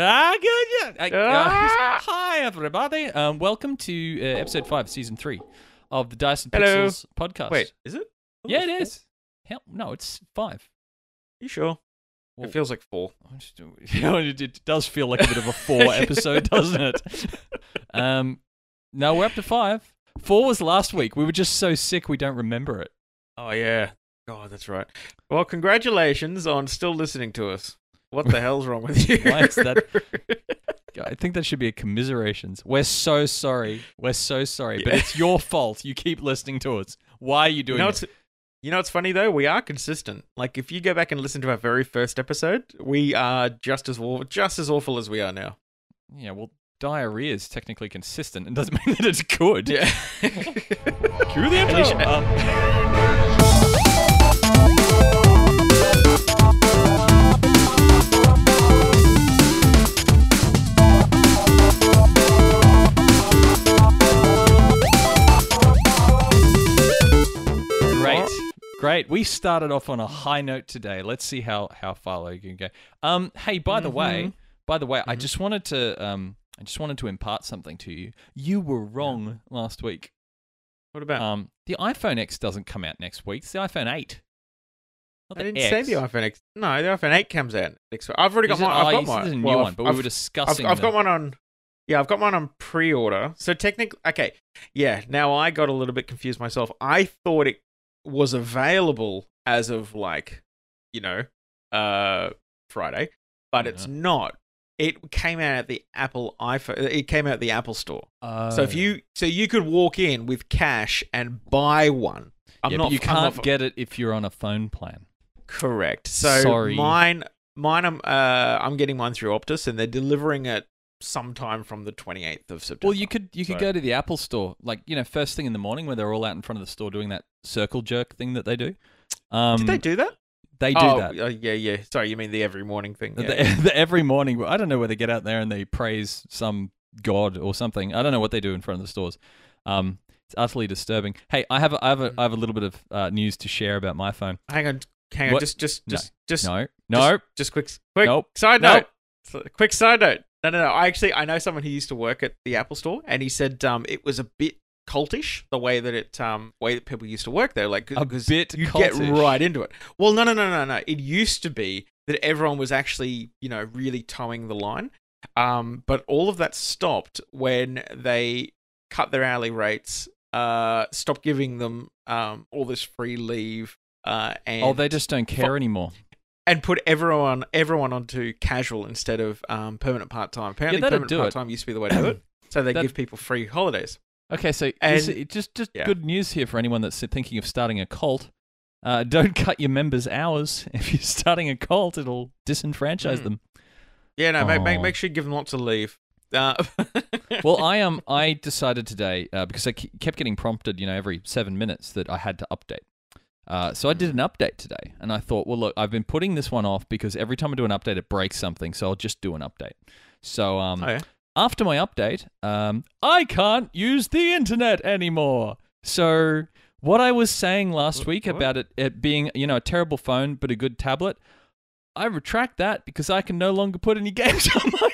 Ah, good. Yeah. Uh, uh, Ah. hi, everybody. Um, welcome to uh, episode five, season three of the Dice and Hello. Pixels podcast. Wait, is it? yeah, it is. Hell, no, it's five. You sure? Well- it feels like four. I'm just- you know, it, it does feel like a bit of a four episode, doesn't it? Um, no, we're up to five. Four was last week. We were just so sick we don't remember it. Oh yeah. God, that's right. Well, congratulations on still listening to us. What the hell's wrong with you? Why is that- I think that should be a commiserations. We're so sorry. We're so sorry, but it's your fault. You keep listening to us. Why are you you doing know it? you know what's funny though? We are consistent. Like if you go back and listen to our very first episode, we are just as awful, just as awful as we are now. Yeah, well, diarrhea is technically consistent and doesn't mean that it's good. Yeah. Cue the intro. Uh, Great. We started off on a high note today. Let's see how how far low you can go. Um hey, by the way, by the way, I Mhm. just wanted to um I just wanted to impart something to you. You were wrong last week. what about? Um the iPhone X doesn't come out next week. It's the iPhone 8. Not I didn't say the iPhone X. No, the iPhone 8 comes out next week. I've already got one. oh, I've got said one. there's a new Well, one, but we I've- were I've, discussing I've got one on. Yeah, I've got one on pre-order. So technically, okay, yeah. Now I got a little bit confused myself. I thought it was available as of like, you know, uh, Friday, but it's not. It came out at the Apple iPhone. It came out at the Apple Store. So if Oh. you, so you could walk in with cash and buy one. I'm yeah, not. but you I'm not can't get it if you're on a phone plan. Correct. So Sorry. mine, mine. I'm, uh, I'm getting mine through Optus, and they're delivering it sometime from the 28th of September. Well, you could you could So- go to the Apple store, like you know, first thing in the morning, where they're all out in front of the store doing that circle jerk thing that they do. Um, Did they do that? They do oh, that. uh, yeah, yeah. Sorry, you mean the every morning thing? The- Yeah. the- every morning. I don't know where they get out there and they praise some god or something. I don't know what they do in front of the stores. Um, it's utterly disturbing. Hey, I have a, I have a, I have a little bit of uh, news to share about my phone. hang on, hang on. What? Just, just, No. just, just, No, no, just, just quick, quick. Nope. Side note. So- Quick side note. No, no, no. I actually, I know someone who used to work at the Apple Store, and he said um, it was a bit cultish the way that it um way that people used to work there like A bit you get right into it. Well no no no no no. It used to be that everyone was actually you know really toeing the line. Um but all of that stopped when they cut their hourly rates uh stopped giving them um all this free leave uh and oh, they just don't care Fu- anymore. and put everyone everyone onto casual instead of um permanent part-time. Apparently that'd permanent part-time used to be the way to do it. So they That- give people free holidays Okay, so And- this- just just yeah. good news here for anyone that's thinking of starting a cult. Uh, don't cut your members' hours. If you're starting a cult, it'll disenfranchise Mm. them. Yeah, no, make, make make sure you give them lots of leave. Uh, Well, I um I decided today uh, because I kept getting prompted, you know, every seven minutes that I had to update. Uh, so I did an update today, and I thought, well, look, I've been putting this one off because every time I do an update, it breaks something. So I'll just do an update. So um, oh, yeah. After my update, um, I can't use the internet anymore. So what I was saying last week what? about it, it being, you know, a terrible phone but a good tablet, I retract that because I can no longer put any games on my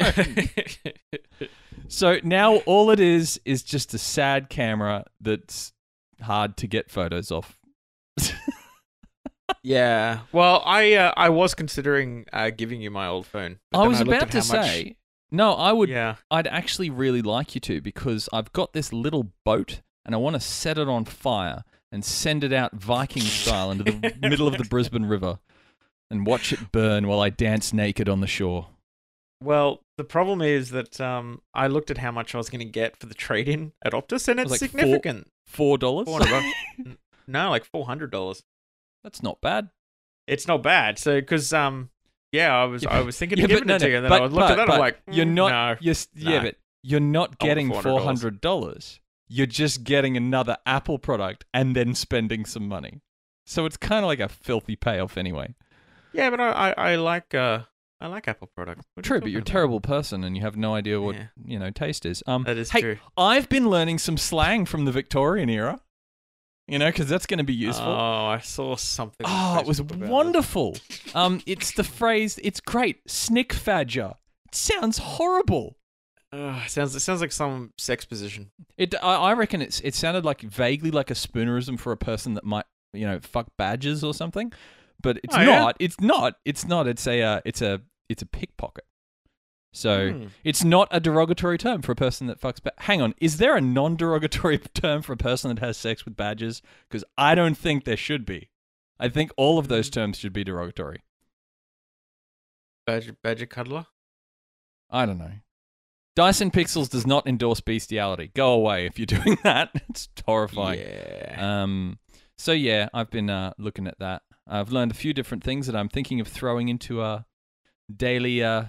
iPhone. so now all it is is just a sad camera that's hard to get photos off. yeah. Well, I uh, I was considering uh, giving you my old phone. I was looked about to say, no, I would Yeah. I'd actually really like you to because I've got this little boat and I want to set it on fire and send it out Viking style into the middle of the Brisbane River and watch it burn while I dance naked on the shore. Well, the problem is that um, I looked at how much I was going to get for the trade-in at Optus, and it's like significant. Four dollars? 400 no, like four hundred dollars. That's not bad. It's not bad. So, because um, yeah, I was I was thinking Yeah, of giving no, it to you, and then but- I looked at but- that, but I'm like, you're mm, not. No. You're, s- yeah, but you're not getting $400. four hundred dollars. You're just getting another Apple product and then spending some money. So it's kind of like a filthy payoff anyway. Yeah, but I, I, I like uh I like Apple products. What are you True, but you're a terrible person and you have no idea what Yeah. you know taste is. Um, about? That is hey, true. I've been learning some slang from the Victorian era. You know, because that's going to be useful. Oh, I saw something. Oh, it was wonderful. Um, it's the phrase. It's great. Snick fadger. It sounds horrible. Uh, sounds it sounds like some sex position. It, I, I reckon it's it sounded like vaguely like a spoonerism for a person that might you know fuck badges or something, but it's Oh, yeah? not. It's not. It's not. It's a uh, it's a it's a pickpocket. So Hmm. it's not a derogatory term for a person that fucks. Ba- Hang on, is there a non-derogatory term for a person that has sex with badges? Because I don't think there should be. I think all of Hmm. those terms should be derogatory. Badger badger cuddler. I don't know. Dice and Pixels does not endorse bestiality. Go away if you're doing that. It's horrifying. Yeah. Um, so yeah, I've been uh, looking at that. I've learned a few different things that I'm thinking of throwing into a daily uh,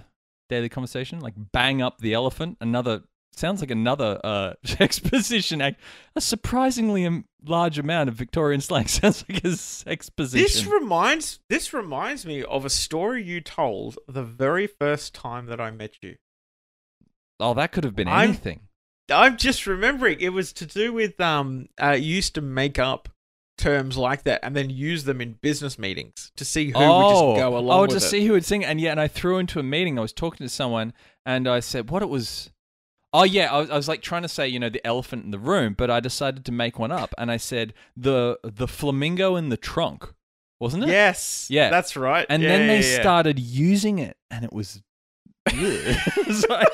daily conversation, like bang up the elephant. Another sounds like another uh, exposition act. A surprisingly large amount of Victorian slang sounds like a exposition. This reminds this reminds me of a story you told the very first time that I met you. oh, that could have been I'm- anything. I'm just remembering it was to do with um uh you used to make up terms like that and then use them in business meetings to see who would just go oh, along oh, to it. see who would sing. And yeah, and I threw into a meeting. I was talking to someone, and I said what it was. Oh yeah, I was, I was like trying to say you know the elephant in the room, but I decided to make one up, and I said the the flamingo in the trunk, wasn't it? Yes. Yeah. That's right. And Yeah, then they yeah, yeah. started using it, and it was. so I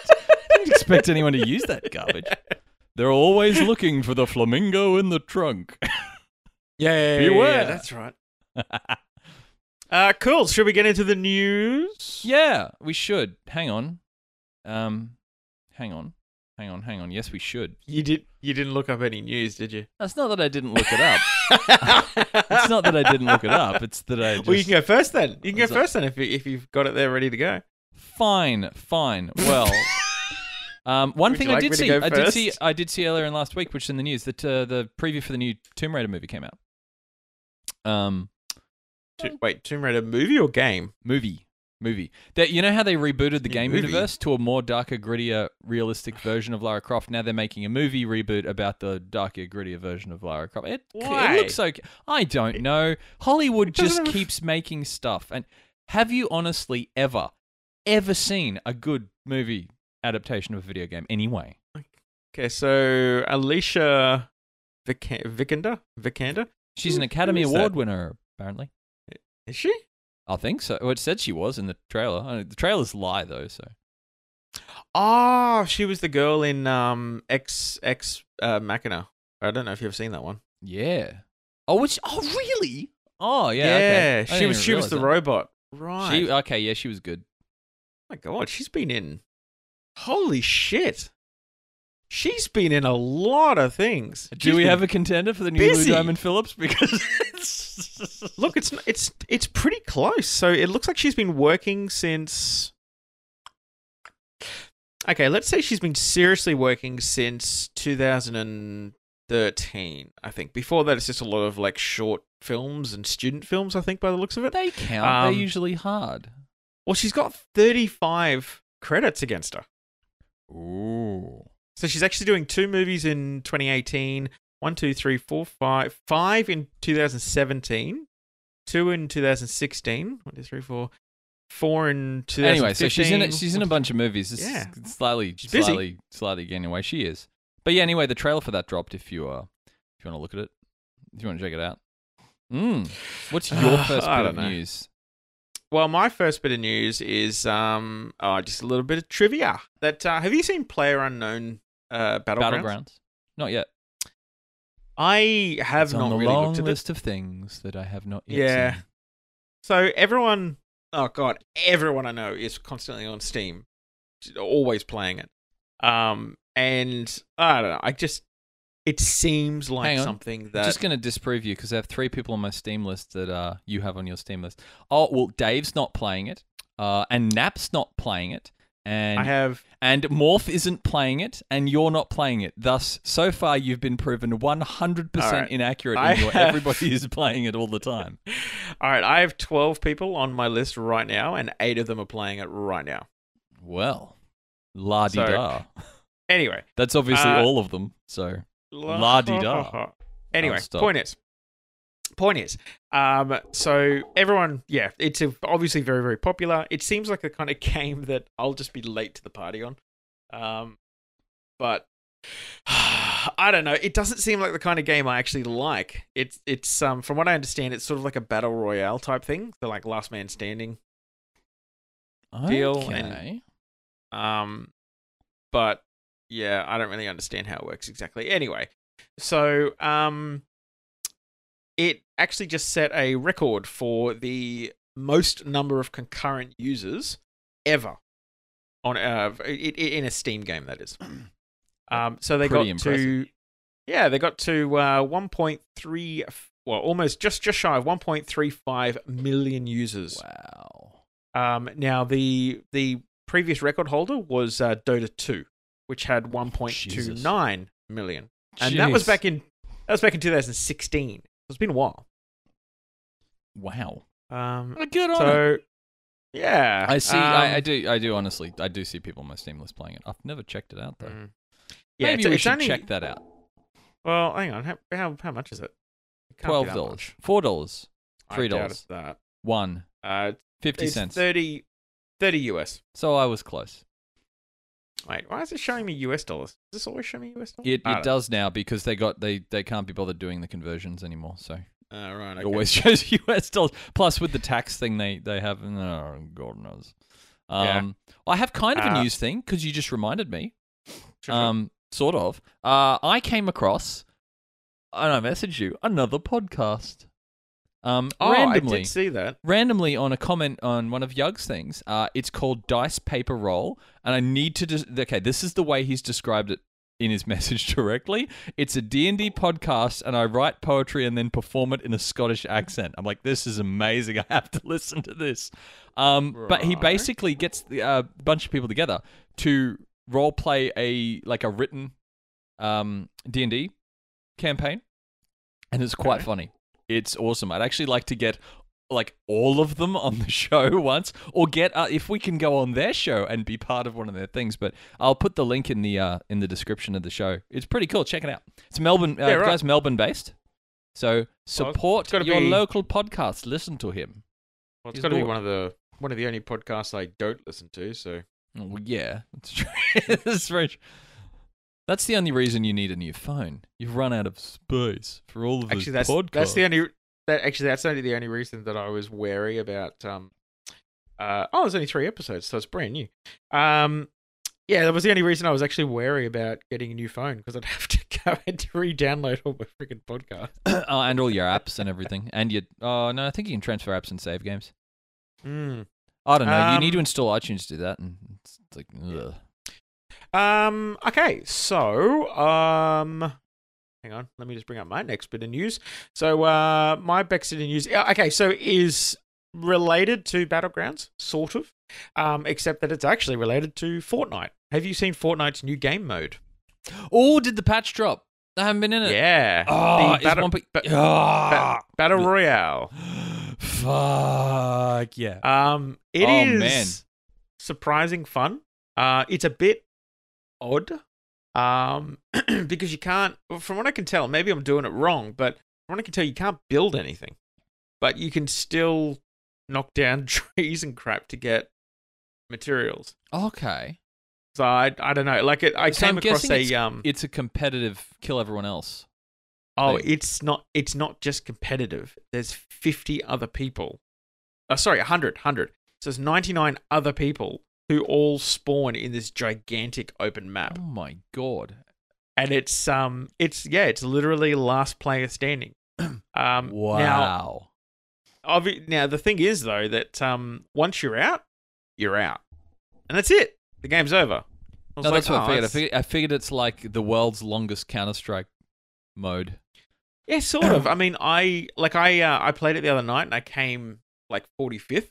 didn't expect anyone to use that garbage. They're always looking for the flamingo in the trunk. Yeah, yeah, yeah, yeah, Beware. yeah, that's right. Uh cool. Should we get into the news? Yeah, we should. Hang on. Um, hang on. Hang on, hang on. Yes, we should. You did you didn't look up any news, did you? That's not that I didn't look it up. it's not that I didn't look it up. It's that I just Well, you can go first then. You can go first then if you, if you've got it there ready to go. fine, fine. Well, um, one Would thing you I did see, I did see. I did see earlier in last week, which is in the news, that uh, the preview for the new Tomb Raider movie came out. Um, To- wait, Tomb Raider movie or game? movie, movie. That you know how they rebooted the New game movie? universe to a more darker, grittier, realistic version of Lara Croft. Now they're making a movie reboot about the darker, grittier version of Lara Croft. It, Why? it looks okay. I don't know. Hollywood just have- keeps making stuff. And have you honestly ever, ever seen a good movie adaptation of a video game? Anyway, Okay, so Alicia Vik- Vikander? Vikander? She's an Academy is that? Award winner. Apparently, Is she? I think so. Well, it said she was in the trailer. The trailers lie though, so. Oh, she was the girl in um X X uh, Machina. I don't know if you've seen that one. Yeah. Oh, which? Oh, really? Oh, yeah. okay. She was she was the realize robot. Right. She okay. Yeah, she was good. my god, she's been in Holy shit. She's been in a lot of things. Do we have a contender for the new busy. Lou Diamond Phillips? Because it's Look, it's it's it's pretty close. So it looks like she's been working since. Okay, let's say she's been seriously working since 2013. I think before that, it's just a lot of like short films and student films. I think by the looks of it. they count. Um, They're usually hard. Well, she's got 35 credits against her. Ooh. So she's actually doing two movies in 2018. One, two, three, four, five. Five in 2017. Two in 2016. One, two, three, four. Four in 2015. Anyway, so she's in it. She's in a bunch of movies. It's Yeah. slightly, She's busy. slightly, slightly getting away. She is. But yeah, anyway, the trailer for that dropped. If you uh, if you want to look at it, if you want to check it out. Mm. What's your Uh, first bit of know. news? Well, my first bit of news is um, oh, just a little bit of trivia. That uh, have you seen Player Unknown uh, Battlegrounds? Battlegrounds? Not yet. I have it's not on the really long looked at it. list of things that I have not yet Yeah. seen. So everyone, oh god, everyone I know is constantly on Steam, always playing it. Um, and I don't know. I just it seems like something that I'm just going to disprove you because I have three people on my Steam list that uh, you have on your Steam list. Oh, well, Dave's not playing it, uh, and Nap's not playing it, and I have. and Morph isn't playing it, and you're not playing it. Thus, so far, you've been proven 100% All right. inaccurate in your have- everybody is playing it all the time. All right, I have twelve people on my list right now, and eight of them are playing it right now. Well, la di da. Anyway, That's obviously Uh, all of them. So La-di-da. Anyway, Oh, stop. point is, point is, um, so everyone, yeah, it's obviously very, very popular. It seems like the kind of game that I'll just be late to the party on. Um, but I don't know. It doesn't seem like the kind of game I actually like. It's, it's, um, from what I understand, it's sort of like a battle royale type thing. So like Last Man Standing. Deal and- Um, but yeah, I don't really understand how it works exactly. Anyway, so um, it actually just set a record for the most number of concurrent users ever on uh i- i- in a Steam game. That is. Um, so they Pretty got to yeah, they got to uh, 1.3 well, almost just just shy of 1.35 million users. Wow. Um, now the the previous record holder was uh, Dota 2, which had 1.29 million, and that was back in that was back in 2016. So it's been a while. Wow. Um, Good on it. so yeah, I see. I, I um, do. I do honestly. I do see people on my Steam list playing it. I've never checked it out though. mm. Yeah, Maybe it's, we it's should only, check that out. Well, hang on. How how, how much is it? It Twelve dollars, four dollars, three dollars. That one, uh, fifty it's cents. 30, 30 US. So I was close. Wait, why is it showing me US dollars? Does this always show me US dollars? It it does now because they got they they can't be bothered doing the conversions anymore. So Uh, right. it always shows US dollars. Plus with the tax thing they they have. Oh, God knows. Yeah. Um, I have kind of a Uh, news thing because you just reminded me. Sure. Um, sort of. Uh, I came across, and I messaged you another podcast. Um, oh, randomly, I did see that. randomly on a comment on one of Yug's things. Uh, it's called Dice Paper Roll, and I need to. Des- okay, this is the way he's described it in his message directly. It's a D and D podcast, and I write poetry and then perform it in a Scottish accent. I'm like, this is amazing. I have to listen to this. Um, but he basically gets a uh, bunch of people together to role play a like a written um D and D campaign, and it's quite Okay. funny. It's awesome. I'd actually like to get like all of them on the show once, or get uh, if we can go on their show and be part of one of their things. But I'll put the link in the uh, in the description of the show. It's pretty cool. Check it out. It's Melbourne. Uh, Yeah, right. guy's Melbourne based, so support gotta your be- local podcast. Listen to him. Well, it's got to be one of the one of the only podcasts I don't listen to. So Oh, Well, yeah, that's true. that's very. tr- That's the only reason you need a new phone. You've run out of space for all of actually, those that's podcasts. that's the only that actually that's only the only reason that I was wary about. Um, uh, oh, there's only three episodes, so it's brand new. Um, yeah, that was the only reason I was actually wary about getting a new phone because I'd have to go and re-download all my freaking podcasts. oh, and all your apps and everything, and your. Oh no, I think you can transfer apps and save games. Mm. I don't know. you need to Um, install iTunes to do that, and it's like, ugh. Um. Okay. So, um, hang on. Let me just bring up my next bit of news. So, uh, my next bit of news. Okay. So, is related to Battlegrounds, sort of, um, except that it's actually related to Fortnite. Have you seen Fortnite's new game mode? Oh, did the patch drop? I haven't been in it. Yeah. Oh, The battle, one pe- ba- Ah. ba- battle Royale. Fuck yeah. Um, it is Oh, man. surprising fun. Uh, it's a bit odd. Um, because you can't. From what I can tell, maybe I'm doing it wrong, but from what I can tell, you can't build anything, but you can still knock down trees and crap to get materials. Okay. So I, I don't know. Like it, I So came I'm across a um. It's a competitive kill everyone else. Oh, thing. it's not. It's not just competitive. There's 50 other people. Uh, sorry, 100, 100. So there's 99 other people who all spawn in this gigantic open map, Oh my god. and it's um, it's yeah, it's literally last player standing. Um, Now, Wow. obvi- now the thing is though that um, once you're out, you're out, and that's it. The game's over. No, like, that's what "Oh, I figured. I figured. I figured it's like the world's longest Counter Strike mode. Yeah, sort of. I mean, I like I uh, I played it the other night and I came like 45th,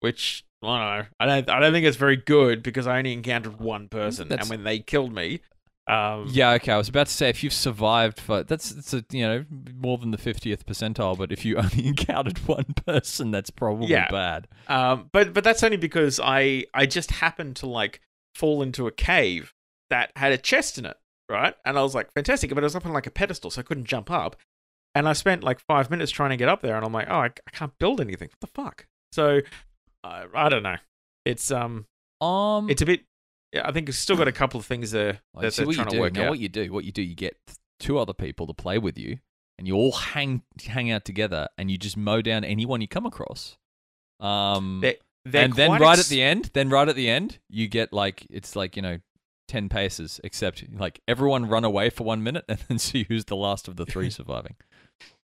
which I don't know. I don't I don't think it's very good because I only encountered one person, That's- and when they killed me, um, Yeah, okay. I was about to say if you've survived for that's it's a you know more than the fiftieth percentile, but if you only encountered one person, that's probably Yeah. bad. um, but but that's only because I I just happened to like fall into a cave that had a chest in it, right? And I was like, fantastic, but it was up on like a pedestal, so I couldn't jump up. and I spent like five minutes trying to get up there, and I'm like, oh, I, I can't build anything. What the fuck? So uh, I don't know. It's um, Um, it's a bit. Yeah, I think it's still got a couple of things there Like, that see they're trying to do. work now, out. what you do, what you do, you get two other people to play with you, and you all hang hang out together, and you just mow down anyone you come across. Um, They're- they're and then right ex- at the end, then right at the end, you get like it's like you know. 10 paces except like everyone run away for 1 minute and then see who's the last of the three surviving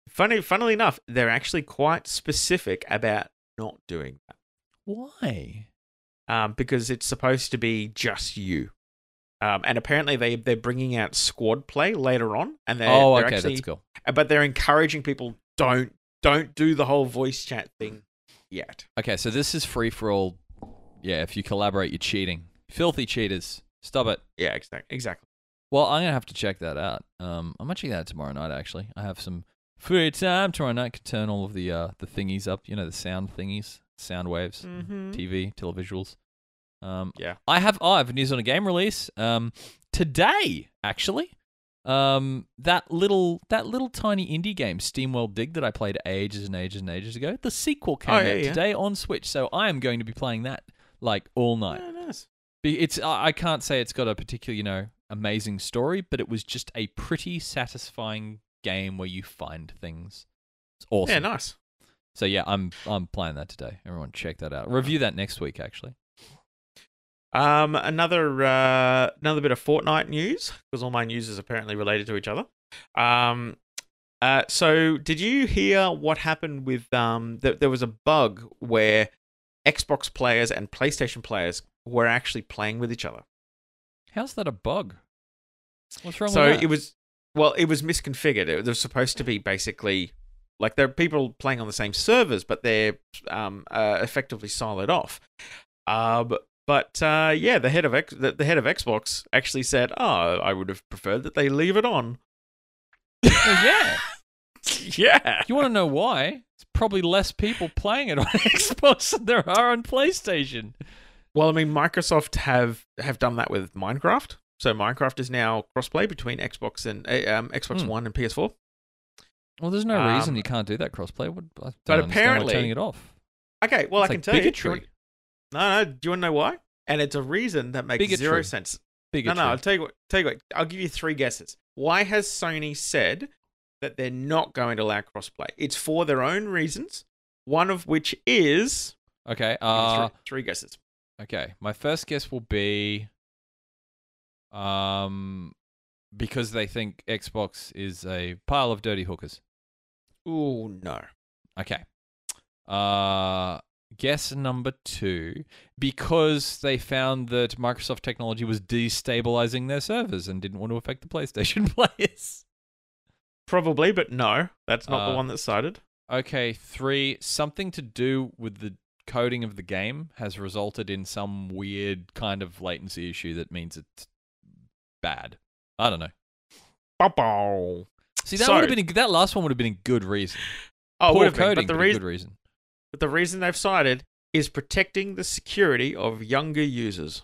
funny, funnily enough, they're actually quite specific about not doing that. Why um, because it's supposed to be just you. Um, and apparently they they're bringing out squad play later on, and they're, oh they're okay actually, that's cool but they're encouraging people don't don't do the whole voice chat thing yet. okay so this is free for all yeah if you collaborate you're cheating filthy cheaters stop it Yeah, exactly, exactly. Well, I'm gonna have to check that out. Um, I might check that out tomorrow night. Actually, I have some free time tomorrow night. Can turn all of the uh the thingies up. You know, the sound thingies, sound waves, Mm-hmm. TV, televisuals. Um, Yeah. I have. Oh, I have news on a game release. Um, today actually. Um, that little that little tiny indie game, SteamWorld Dig, that I played ages and ages and ages ago. The sequel came Oh, out yeah, yeah. today on Switch, so I am going to be playing that like all night. nice. It's I I can't say it's got a particular you know amazing story, but it was just a pretty satisfying game where you find things. It's awesome. Yeah, nice. So yeah, I'm I'm playing that today. Everyone check that out. Review that next week actually. Um, another uh, another bit of Fortnite news because all my news is apparently related to each other. Um, uh, so did you hear what happened with um? Th- there was a bug where Xbox players and PlayStation players were actually playing with each other. How's that a bug? What's wrong so with that? it was well, it was misconfigured. It was supposed to be basically like there are people playing on the same servers, but they're um, uh, effectively siloed off. Uh, but but uh, yeah, the head of X, the, the head of Xbox actually said, "Oh, I would have preferred that they leave it on." Well, yeah. yeah, You want to know why? It's probably less people playing it on Xbox than there are on PlayStation. Well, I mean, Microsoft have have done that with Minecraft. So Minecraft is now crossplay between Xbox and uh, um, Xbox Hmm. One and PS4. Well, there's no reason Um, you can't do that crossplay. But apparently- turning it off. Okay, well, It's I can like tell bigotry. you. No, no. Do you want to know why? And it's a reason that makes zero sense. Bigotry. No, no. I'll tell you what. Tell you what. I'll give you three guesses. Why has Sony said that they're not going to allow crossplay? It's for their own reasons. One of which is Okay. I'll give you Uh, three, three guesses. Okay, my first guess will be, um, because they think Xbox is a pile of dirty hookers. Oh no. Okay. Uh, guess number two, because they found that Microsoft technology was destabilizing their servers and didn't want to affect the PlayStation players. Probably, but no. That's not Uh, the one that's cited. Okay, three, something to do with the coding of the game has resulted in some weird kind of latency issue that means it's bad. I don't know. Bow-bow. See, that So- would have been a, that last one would have been a good reason. Oh, would have been, but the reason good reason. but the reason they've cited is protecting the security of younger users.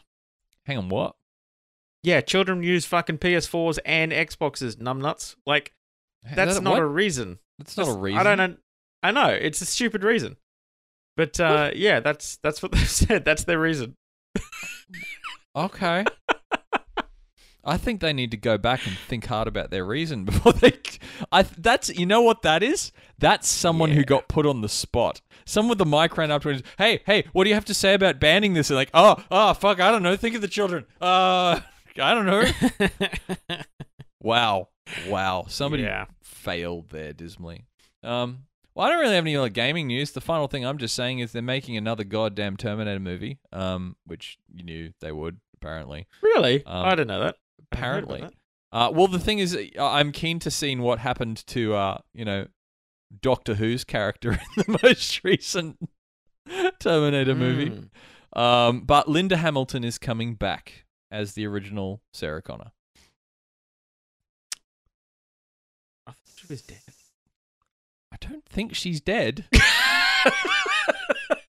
Hang on, what? Yeah, children use fucking PS4s and Xboxes, numbnuts. Like that's That- not what? a reason. That's not a reason. I don't know. I know it's a stupid reason, but uh, yeah, that's that's what they've said. That's their reason. Okay. I think they need to go back and think hard about their reason before they. I that's you know what that is. That's someone who got put on the spot. Someone with the mic ran up to him. Hey, hey, what do you have to say about banning this? They're like, oh, oh, fuck, I don't know. Think of the children. Uh, I don't know. wow, wow. Somebody yeah. failed there dismally. Um, well, I don't really have any other gaming news. The final thing I'm just saying is they're making another goddamn Terminator movie. Um, which you knew they would apparently. Really? Um, I didn't know that. I hadn't heard about Apparently. Uh, well, the thing is, uh, I'm keen to see what happened to, uh, you know, Doctor Who's character in the most recent Terminator that. movie. Mm. Um, but Linda Hamilton is coming back as the original Sarah Connor. I thought she was dead. I don't think she's dead.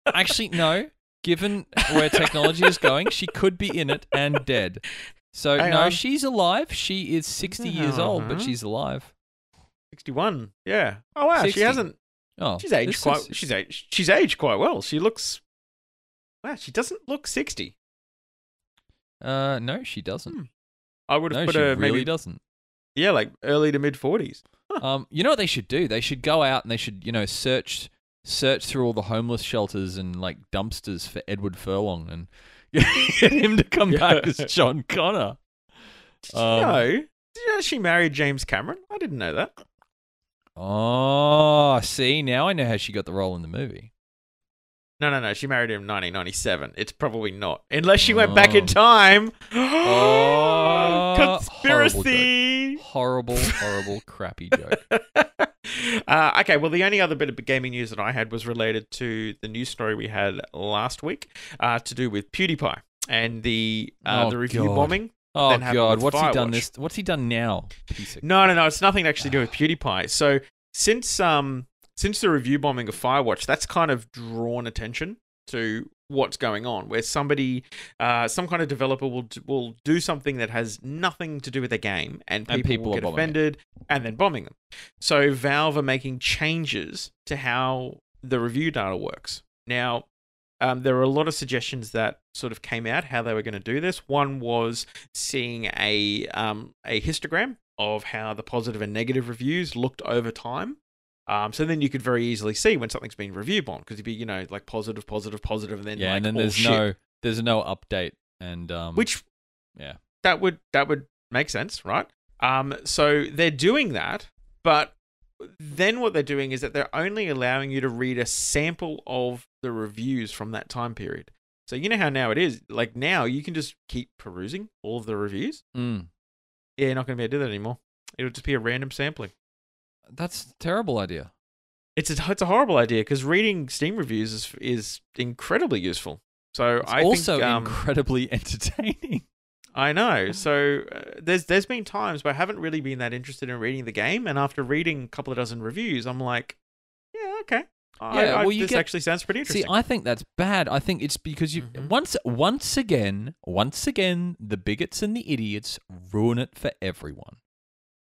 Actually, no. Given where technology is going, she could be in it and dead. So Hang no, on. she's alive. She is 60 years old, but Uh-huh. she's alive. 61. Yeah. Oh wow, 60. she hasn't. Oh, She's aged this quite. is- She's aged. She's aged quite well. She looks. Wow, she doesn't look 60. Uh, no, she doesn't. Hmm. I would have No, put she her really maybe. doesn't. Yeah, like early to mid 40s. Um, you know what they should do? They should go out and they should, you know, search search through all the homeless shelters and like dumpsters for Edward Furlong and get him to come back as John Connor. Did you Um, know? Did you know she married James Cameron? I didn't know that. Oh, see, now I know how she got the role in the movie. No, no, no. She married him in 1997. It's probably not. Unless she went back in Oh. time. Oh, Conspiracy. Horrible, horrible, crappy joke. uh, okay, well, the only other bit of gaming news that I had was related to the news story we had last week uh, to do with PewDiePie and the uh, Oh, the review God. bombing. Oh God, what's he done this? What's he done now? No, no, no. It's nothing actually to actually do with PewDiePie. So since um since the review bombing of Firewatch, that's kind of drawn attention to what's going on, where somebody, uh, some kind of developer will will do something that has nothing to do with the game, and people, And people will get bombing it. offended, and then bombing them. So Valve are making changes to how the review data works now. Um, there were a lot of suggestions that sort of came out how they were going to do this. One was seeing a um, a histogram of how the positive and negative reviews looked over time. Um, so then you could very easily see when something's been review bombed because it'd be you know like positive, positive, positive, and then yeah, like, and then all there's shit. no there's no update and um which yeah. that would that would make sense, right? Um, so they're doing that, but then what they're doing is that they're only allowing you to read a sample of the reviews from that time period. So you know how now it is, like now you can just keep perusing all of the reviews. mm, Yeah, you're not going to be able to do that anymore. It'll just be a random sampling. That's a terrible idea. It's a, it's a horrible idea because reading Steam reviews is is incredibly useful. So It's I also think, um, incredibly entertaining. I know. So uh, there's there's been times where I haven't really been that interested in reading the game, and after reading a couple of dozen reviews, I'm like, yeah, okay. I, Yeah, well, this get- actually sounds pretty interesting. See. I think that's bad. I think it's because you Mhm. once once again, once again, the bigots and the idiots ruin it for everyone.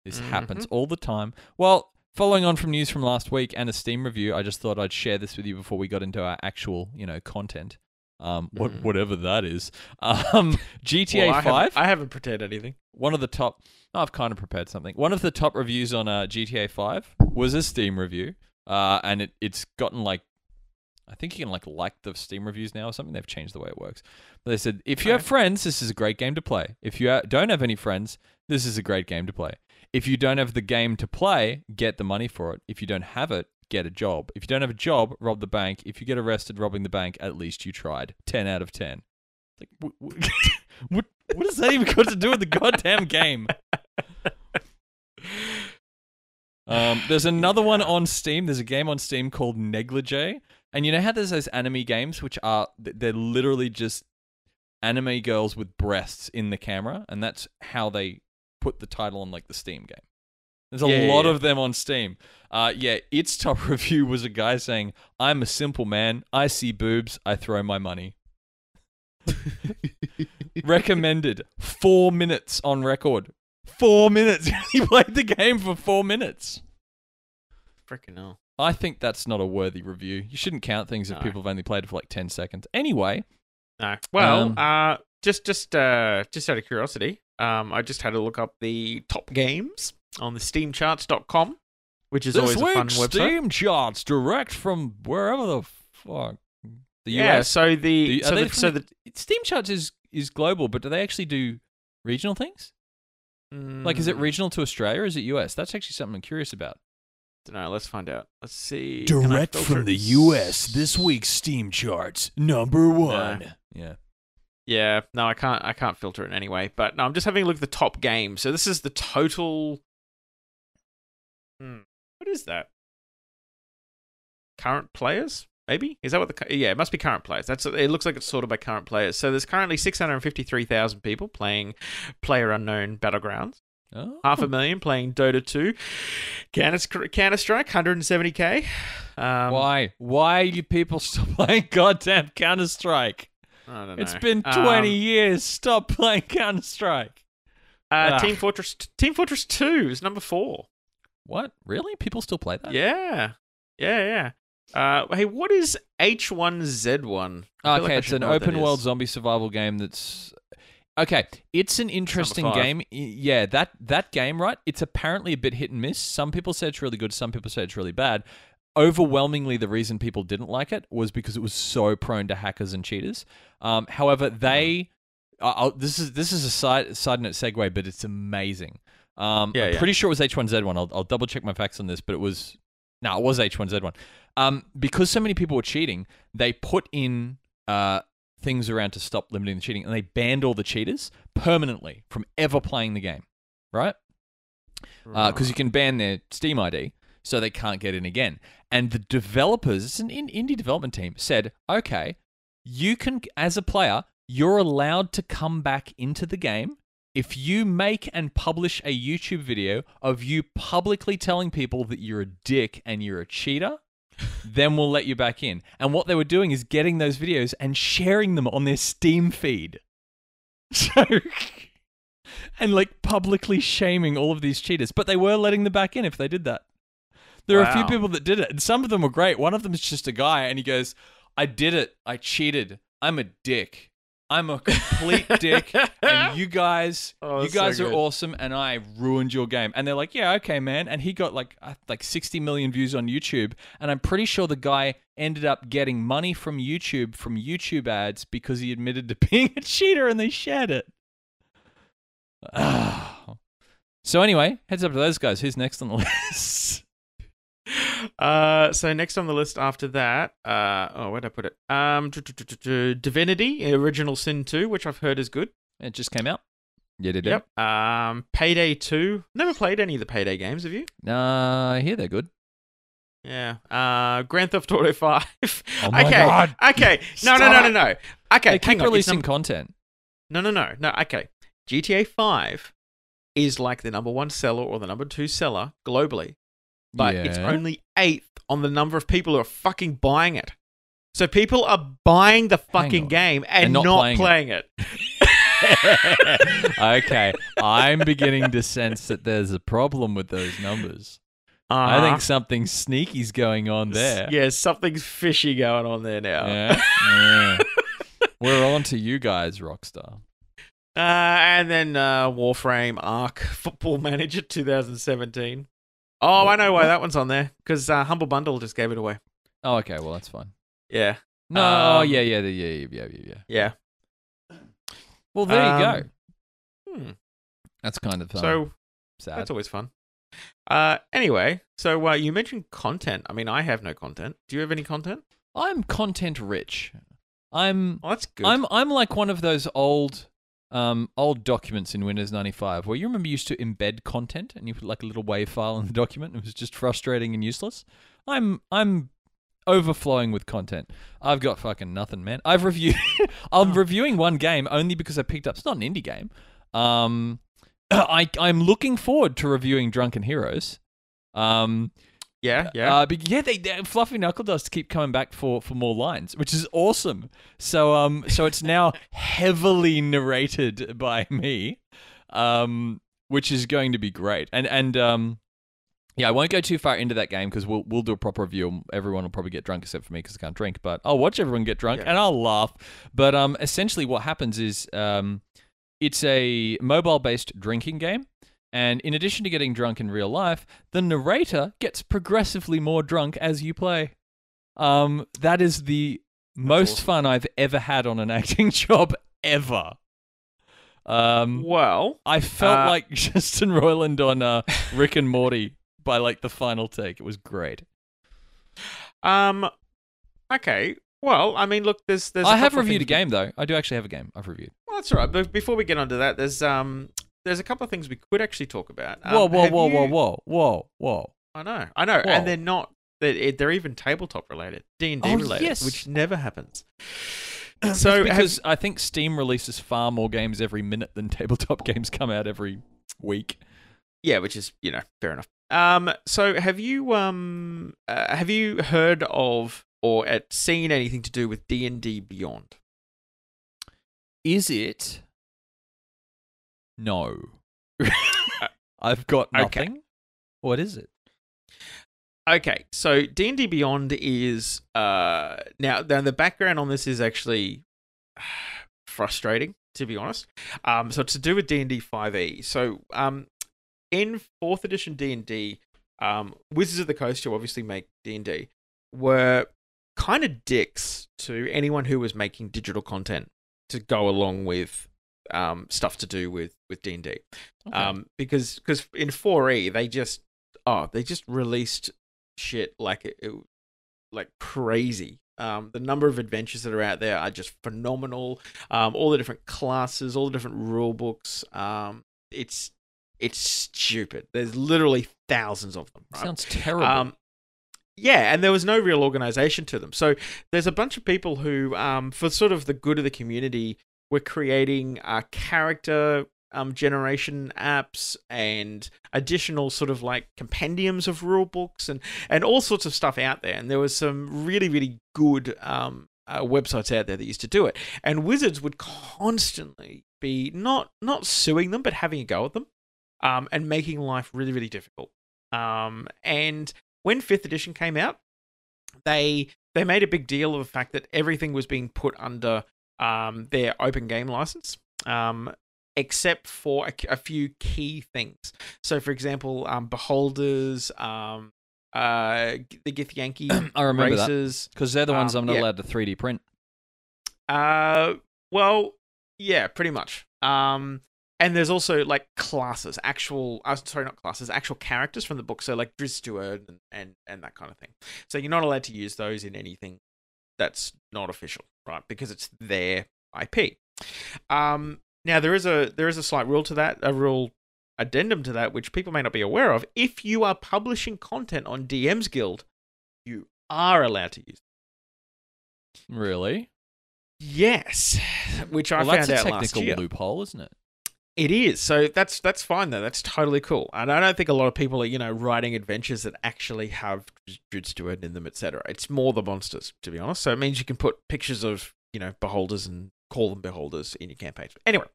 This happens Mm-hmm. all the time. Well, following on from news from last week and a Steam review, I just thought I'd share this with you before we got into our actual, you know, content. Um, what Mhm. whatever that is. Um, GTA Well, I Five. haven't, I haven't prepared anything. one of the top I've kind of prepared something. One of the top reviews on uh, GTA 5 was a Steam review. Uh, and it, it's gotten like I think you can like like the Steam reviews now or something. They've changed the way it works. But they said if you have friends, this is a great game to play. If you ha- don't have any friends, this is a great game to play. If you don't have the game to play, get the money for it. If you don't have it, get a job. If you don't have a job, rob the bank. If you get arrested robbing the bank, at least you tried. 10 out of 10. Like what what, what, what does that even got to do with the goddamn game? Um, there's another one on Steam. There's a game on Steam called Negligee, and you know how there's those anime games which are they're literally just anime girls with breasts in the camera, and that's how they put the title on like the Steam game. There's a Yeah, lot yeah. of them on Steam. Uh, yeah, its top review was a guy saying, "I'm a simple man. I see boobs. I throw my money." Recommended four minutes on record. Four minutes. he played the game for four minutes. Freaking hell. I think that's not a worthy review. You shouldn't count things if people have only played it for like 10 seconds. Anyway, No. Well, Um, uh, just just uh, just out of curiosity, um, I just had to look up the top games on the SteamCharts.com, which is this always a fun week's website. Steam charts direct from wherever the fuck. The yeah. US. So the, The- so the, from so the- the Steam charts is, is global, but do they actually do regional things? Like, is it Mm, regional to Australia or is it US? That's actually something I'm curious about. Dunno, let's find out. Let's see. Direct from the? US, this week's Steam charts, number one. Yeah. Yeah, no, I can't. I can't filter it anyway. But no, I'm just having a look at the top games. So this is the total. Hmm, what is that? Current players, maybe? Is that what the? Yeah, it must be current players. That's. It looks like it's sorted by current players. So there's currently 653,000 people playing Player Unknown Battlegrounds. Oh. Half a million playing Dota 2. Counter Counter Strike 170k. Um, Why? Why are you people still playing goddamn Counter Strike? I don't know. It's been 20 Um, years. Stop playing Counter Strike. Uh, Ah. Team Fortress Team Fortress 2 is number four. what? Really? People still play that? Yeah, yeah, yeah. Uh, hey, what is H1Z1? Okay, like it's an know what that open world zombie survival game that's Okay, it's an interesting game. Yeah, that that game, right? It's apparently a bit hit and miss. Some people say it's really good, some people say it's really bad. Overwhelmingly, the reason people didn't like it was because it was so prone to hackers and cheaters. Um, however, they I- I'll, this is this is a side side note segue, but it's amazing. Um, Yeah, I'm yeah. pretty sure it was H1Z1. I'll, I'll double check my facts on this, but it was no, it was H1Z1. Um, because so many people were cheating, they put in uh, things around to stop limiting the cheating, and they banned all the cheaters permanently from ever playing the game, right? Because you can ban their Steam ID, so they can't get in again. And the developers, it's an indie development team, said, okay, you can, as a player, you're allowed to come back into the game if you make and publish a YouTube video of you publicly telling people that you're a dick and you're a cheater, then we'll let you back in. And what they were doing is getting those videos and sharing them on their Steam feed. So, and like publicly shaming all of these cheaters, but they were letting them back in if they did that. There are a few people that did it, and some of them were great. One of them is just a guy, and he goes, I did it. I cheated. I'm a dick. I'm a complete dick. And you guys, Oh, you that's so guys are awesome, and I ruined your game. And they're like, yeah, okay, man. And he got like uh, like 60 million views on YouTube, and I'm pretty sure the guy ended up getting money from YouTube from YouTube ads because he admitted to being a cheater, and they shared it. so anyway, heads up to those guys. Who's next on the list? Uh, so next on the list after that, uh, oh, where'd I put it? Um, Divinity, Original Sin 2, which I've heard is good. it just came out. Yeah, did it? Yep. Um, Payday 2. Never played any of the Payday games, have you? Uh, I hear they're good. Yeah. Uh, Grand Theft Auto 5. Oh my okay. God. Okay. No, no, no, no, no. Okay. they keep hang on. It's releasing content. no, no, no, no. Okay. GTA 5 is like the number one seller or the number two seller globally, but it's only eighth on the number of people who are fucking buying it. So people are buying the fucking game and, And not not, playing playing, it. it. okay, I'm beginning to sense that there's a problem with those numbers. I Uh-huh. think something sneaky's going on there. Yeah, something's fishy going on there now. Yeah. yeah. We're on to you guys, Rockstar. Uh, and then uh, Warframe ARK Football Manager 2017. Oh, I know why that one's on there because uh, Humble Bundle just gave it away. Oh, okay. Well, that's fine. Yeah, No, oh, Um, yeah, yeah, yeah, yeah, yeah, yeah, yeah. yeah. Well, there you go. Um, Hmm. That's kind of um, So sad. that's always fun. Uh, anyway, so uh, you mentioned content. I mean, I have no content. Do you have any content? I'm content rich. I'm Oh, that's good. I'm I'm like one of those old um old documents in Windows 95 where you remember you used to embed content and you put like a little WAV file in the document it was just frustrating and useless. I'm I'm overflowing with content. I've got fucking nothing, man. I've reviewed I'm reviewing one game only because I picked up it's not an indie game. Um I I'm looking forward to reviewing Drunken Heroes. Um yeah, yeah. uh, but yeah, they, they Fluffy Knuckle Dust keep coming back for, for more lines, which is awesome. So um, so it's now heavily narrated by me, um, which is going to be great. And and um, yeah, I won't go too far into that game because we'll we'll do a proper review. Everyone will probably get drunk except for me because I can't drink. But I'll watch everyone get drunk Yeah. and I'll laugh. But um, essentially, what happens is um, it's a mobile based drinking game. And in addition to getting drunk in real life, the narrator gets progressively more drunk as you play. Um, that is the most awesome. fun I've ever had on an acting job ever. Um, well, I felt Uh, like Justin Roiland on uh, Rick and Morty by like the final take. It was great. um, okay. Well, I mean, look, there's there's. I have reviewed a game though. I do actually have a game I've reviewed. Well, that's all right. But before we get onto that, there's um, there's a couple of things we could actually talk about. Um, whoa, whoa, whoa, whoa, you- whoa, whoa, whoa. I know, I know, Whoa. and they're not. They're, they're even tabletop related, D and D Oh, related, yes. which never happens. So So, have- because I think Steam releases far more games every minute than tabletop games come out every week. yeah, which is you know fair enough. Um, so have you um, uh, have you heard of or uh, seen anything to do with D and D Beyond? Is it? No. I've got Okay. nothing. What is it? Okay, so D and D Beyond is uh now now the background on this is actually frustrating to be honest. Um, so it's to do with D and D five E. So um, in fourth edition D and D, um, Wizards of the Coast, who obviously make D and D, were kind of dicks to anyone who was making digital content to go along with um, stuff to do with with D and D. Um, because because in four E they just oh they just released shit like it, it like crazy. Um, the number of adventures that are out there are just phenomenal. Um, all the different classes, all the different rule books. Um, it's it's stupid. There's literally thousands of them. Right? Sounds terrible. Um, yeah, and there was no real organization to them. So there's a bunch of people who, um, for sort of the good of the community, were creating uh, character um, generation apps and additional sort of like compendiums of rule books and, and all sorts of stuff out there. And there was some really, really good um, uh, websites out there that used to do it. And Wizards would constantly be not not suing them, but having a go at them um, and making life really, really difficult. Um, and when fifth edition came out, they they made a big deal of the fact that everything was being put under um, their open game license, um, except for a, a few key things. So, for example, um, beholders, um, uh, the Githyanki I remember races. because they're the ones um, I'm not yeah. allowed to 3D print. Uh, well, yeah, pretty much. Um, and there's also like classes, actual, uh, sorry, not classes, actual characters from the book. So like Drizzt Do'Urden and, and and that kind of thing. So you're not allowed to use those in anything that's not official, right? Because it's their IP. Um, now there is a there is a slight rule to that, a rule addendum to that, which people may not be aware of. If you are publishing content on DM's Guild, you are allowed to use. Really? Yes, which I well, that's found a out last technical loophole, isn't it? It is. So that's that's fine though. That's totally cool. And I don't think a lot of people are, you know, writing adventures that actually have Jude Stewart in them, etc. It's more the monsters, to be honest. So it means you can put pictures of, you know, beholders and call them beholders in your campaigns. Anyway,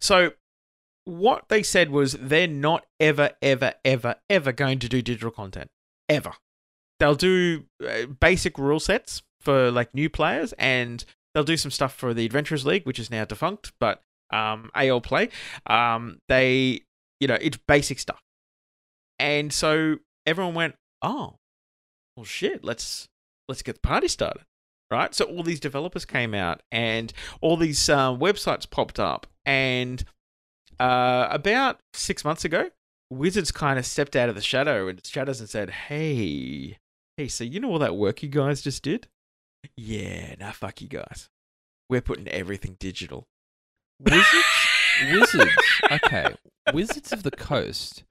so what they said was they're not ever, ever, ever, ever going to do digital content. Ever. They'll do uh, basic rule sets for like new players and they'll do some stuff for the Adventurers League, which is now defunct, but um, AL play. Um, they, you know, it's basic stuff. And so everyone went, oh, well, shit, let's let's get the party started, right? So all these developers came out, and all these uh, websites popped up, and uh, about six months ago, Wizards kind of stepped out of the shadow and shadows and said, hey, hey, so you know all that work you guys just did? Yeah, nah, fuck you guys. We're putting everything digital. Wizards, wizards. Okay, Wizards of the Coast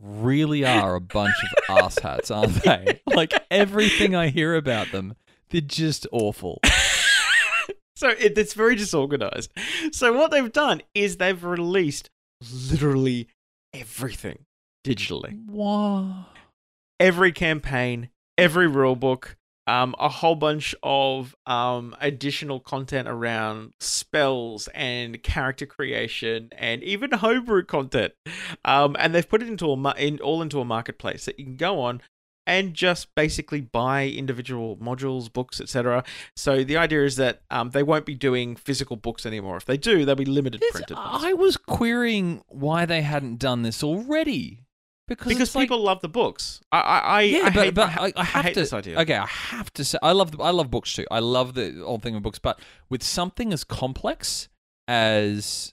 really are a bunch of asshats, aren't they? Like everything I hear about them, they're just awful. so it, it's very disorganized. So what they've done is they've released literally everything digitally. Wow. Every campaign, every rulebook, um, a whole bunch of um, additional content around spells and character creation, and even homebrew content. Um, and they've put it into a in, all into a marketplace that you can go on and just basically buy individual modules, books, etc. So the idea is that um, they won't be doing physical books anymore. If they do, they'll be limited This- printed ones. I was querying why they hadn't done this already. Because, because it's like- people love the books. I, I, I yeah, I but, hate, but I, I, I have hate to. this idea. Okay, I have to say, I love the, I love books too. I love the whole thing of books, but with something as complex as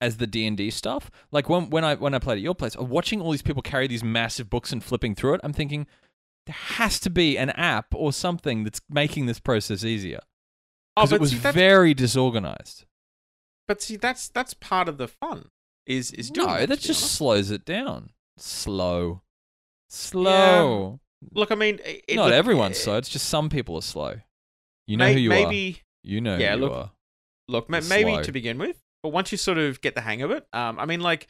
as the D and D stuff, like when when I when I played at your place, watching all these people carry these massive books and flipping through it, I'm thinking there has to be an app or something that's making this process easier Oh, but it was see, very disorganized. but see, that's that's part of the fun. Is is doing No, that, that just honest. slows it down. Slow, slow. look. I mean, it, Not look, everyone's eh, slow. It's just some people are slow. You know may- who you are. maybe, You know Yeah, who you look, are. look, ma- maybe slow. to begin with, but once you sort of get the hang of it, um, I mean, like,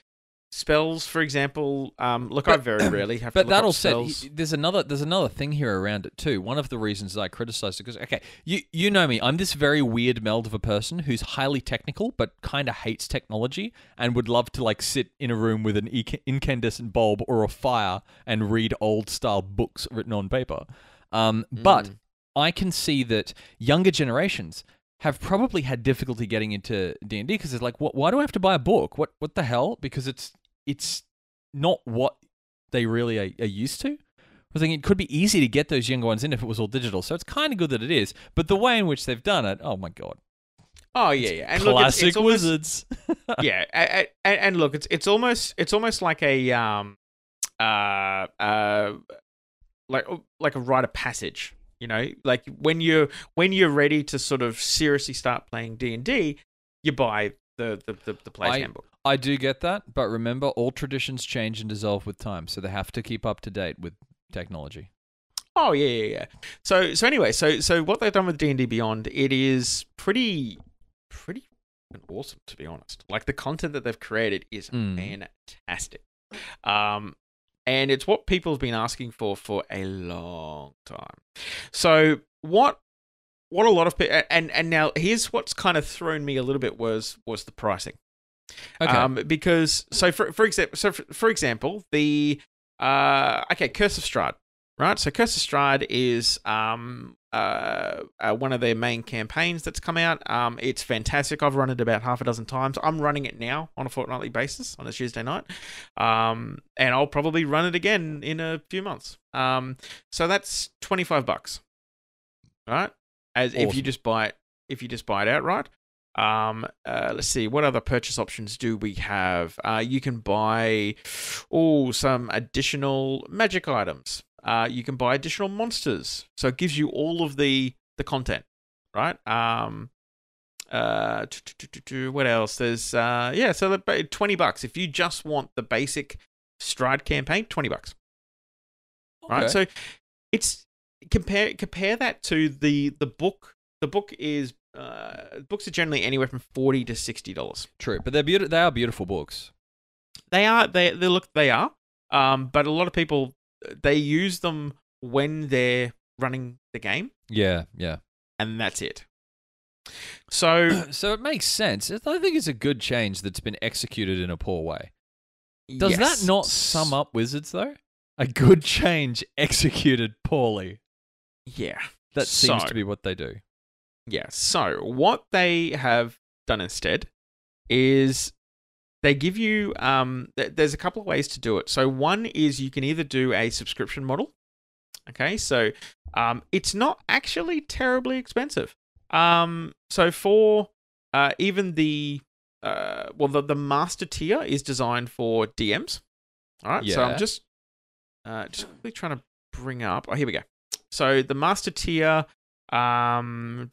spells, for example. Um, look, I very rarely have. to But look that up all said, there's another there's another thing here around it too. One of the reasons I criticized it because okay, you you know me, I'm this very weird meld of a person who's highly technical but kind of hates technology and would love to like sit in a room with an incandescent bulb or a fire and read old style books written on paper. Um, but Mm. I can see that younger generations have probably had difficulty getting into D and D because it's like, what? Why do I have to buy a book? What? What the hell? Because it's it's not what they really are, are used to. I think it could be easy to get those younger ones in if it was all digital. So it's kind of good that it is. But the way in which they've done it, oh my god, oh yeah, yeah. And look, it's, classic it's almost, wizards. yeah, and, and look, it's it's almost it's almost like a um uh uh like like a rite of passage. You know, like when you're when you're ready to sort of seriously start playing D and D, you buy the the the, the player's I- handbook. I do get that, but remember, all traditions change and dissolve with time, so they have to keep up to date with technology. Oh yeah, yeah, yeah. So so anyway, so so what they've done with D and D Beyond, it is pretty pretty awesome to be honest. Like the content that they've created is Mm. fantastic. Um and it's what people have been asking for for a long time. So what what a lot of people and and now here's what's kind of thrown me a little bit was was the pricing. Okay, Um, because so for for example, so for, for example, the uh, okay, Curse of Strahd, right? So Curse of Strahd is um uh, uh one of their main campaigns that's come out. Um, it's fantastic. I've run it about half a dozen times. I'm running it now on a fortnightly basis on a Tuesday night. Um, and I'll probably run it again in a few months. Um, so that's twenty five bucks, right? As if you just buy it, if you just buy it outright. Um, uh, let's see, what other purchase options do we have? Uh, you can buy, oh, some additional magic items. Uh, you can buy additional monsters, so it gives you all of the the content, right? Um, uh, what else? There's uh, yeah, so the twenty bucks if you just want the basic Strahd campaign, twenty bucks right? So it's compare compare that to the the book. The book is uh, books are generally anywhere from forty to sixty dollars. true, but they're beautiful. They are beautiful books. They are they they look they are, um, but a lot of people they use them when they're running the game, Yeah, yeah. and that's it. So so it makes sense. I think it's a good change that's been executed in a poor way. Does yes. that not sum up Wizards though? A good change executed poorly. Yeah, That seems So- to be what they do. Yeah. So what they have done instead is they give you um th- there's a couple of ways to do it. So one is you can either do a subscription model. Okay? So um it's not actually terribly expensive. Um so for uh even the uh well the, the master tier is designed for DMs. All right? Yeah. So I'm just uh just quickly trying to bring up. Oh, here we go. So the master tier um,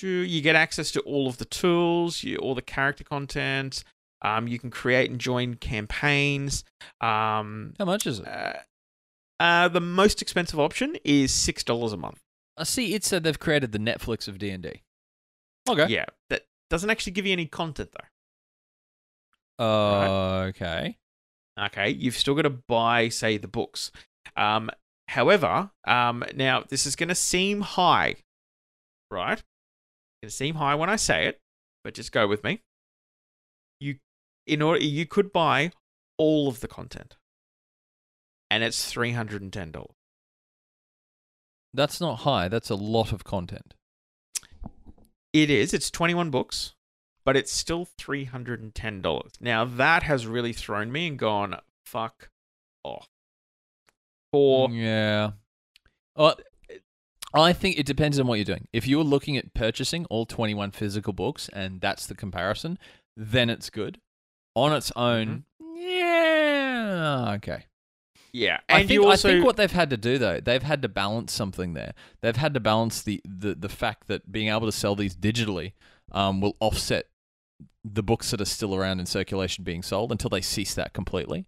you get access to all of the tools, you, all the character content. Um, you can create and join campaigns. Um, How much is it? uh, uh, the most expensive option is six dollars a month. I see. It said they've created the Netflix of D and D. Okay. Yeah, that doesn't actually give you any content though. Uh, okay. Okay, you've still got to buy, say, the books. Um, however, um, now this is going to seem high, right? It's going to seem high when I say it, but just go with me. You, in order, you could buy all of the content, and it's three hundred and ten dollars. That's not high. That's a lot of content. It is. It's twenty one books, but it's still three hundred and ten dollars. Now that has really thrown me and gone fuck off. For yeah. Uh, I think it depends on what you're doing. If you're looking at purchasing all 21 physical books and that's the comparison, then it's good. On its own, yeah, okay. yeah, and I think, also I think what they've had to do though, they've had to balance something there. They've had to balance the the, the fact that being able to sell these digitally um, will offset the books that are still around in circulation being sold until they cease that completely.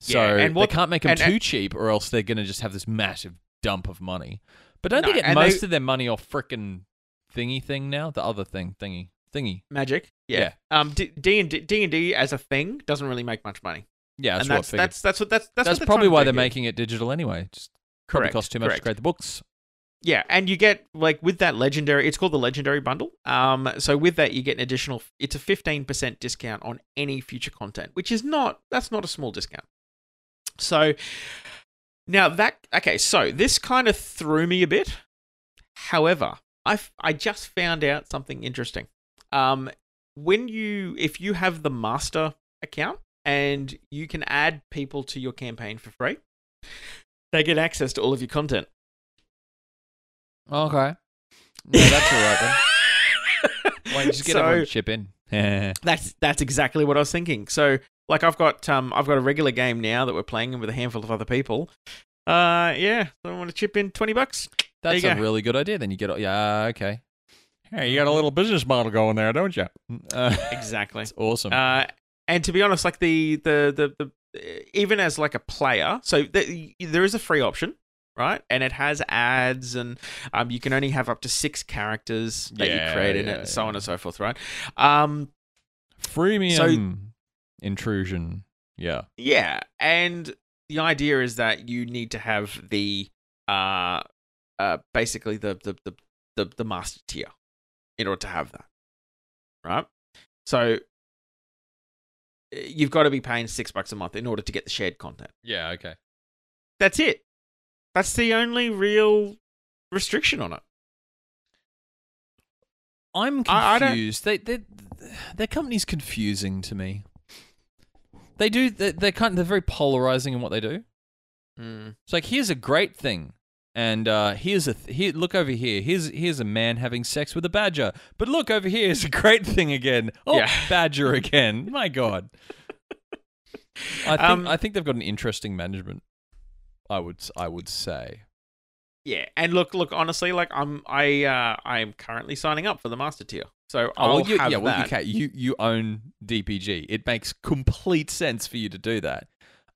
So Yeah, and what- they can't make them and- too cheap, or else they're going to just have this massive dump of money. But don't No, they get most they- of their money off frickin' thingy thing now? The other thing, thingy, thingy. Magic. Yeah. Yeah. Um, D and D and D as a thing doesn't really make much money. Yeah, that's and what that's that's that's what that's that's, That's what probably why they're here. making it digital anyway. Just probably correct. costs too much correct. to create the books. Yeah, and you get like with that legendary. It's called the legendary bundle. Um, so with that you get an additional. It's a fifteen percent discount on any future content, which is not. That's not a small discount. So now that okay, so this kind of threw me a bit. However, I I just found out something interesting. Um, when you if you have the master account and you can add people to your campaign for free, they get access to all of your content. Okay. No, that's all right then. Why don't you just get So- everyone to chip in? That's that's exactly what I was thinking. So like I've got um I've got a regular game now that we're playing with a handful of other people. Uh yeah, so I want to chip in twenty bucks. That's a go. really good idea. Then you get, yeah, okay. Hey, you got a little business model going there, don't you? Uh, Exactly. it's awesome. Uh and to be honest, like the the the, the even as like a player, so the, there is a free option, right? And it has ads, and um, you can only have up to six characters that Yeah, you create in yeah, it, and so on and so forth, right? Um, Freemium intrusion. Yeah. Yeah, and the idea is that you need to have the uh uh basically the the the the, the master tier in order to have that. Right? So uh, you've got to be paying 6 bucks a month in order to get the shared content. Yeah. Okay. That's it. That's the only real restriction on it. I'm I- I confused. They, they, their company's confusing to me. They do. They're, they're kind. They're very polarizing in what they do. Mm. It's like here's a great thing, and uh, here's a th- here. Look over here. Here's here's a man having sex with a badger. But look over here is a great thing again. Oh, Yeah. badger again. My God. I think Um, I think they've got an interesting management. I would I would say. Yeah, and look, look. Honestly, like I'm, I, uh, I am currently signing up for the master tier, so Oh, I'll well, you, have yeah, well, you that. You you own DPG. It makes complete sense for you to do that.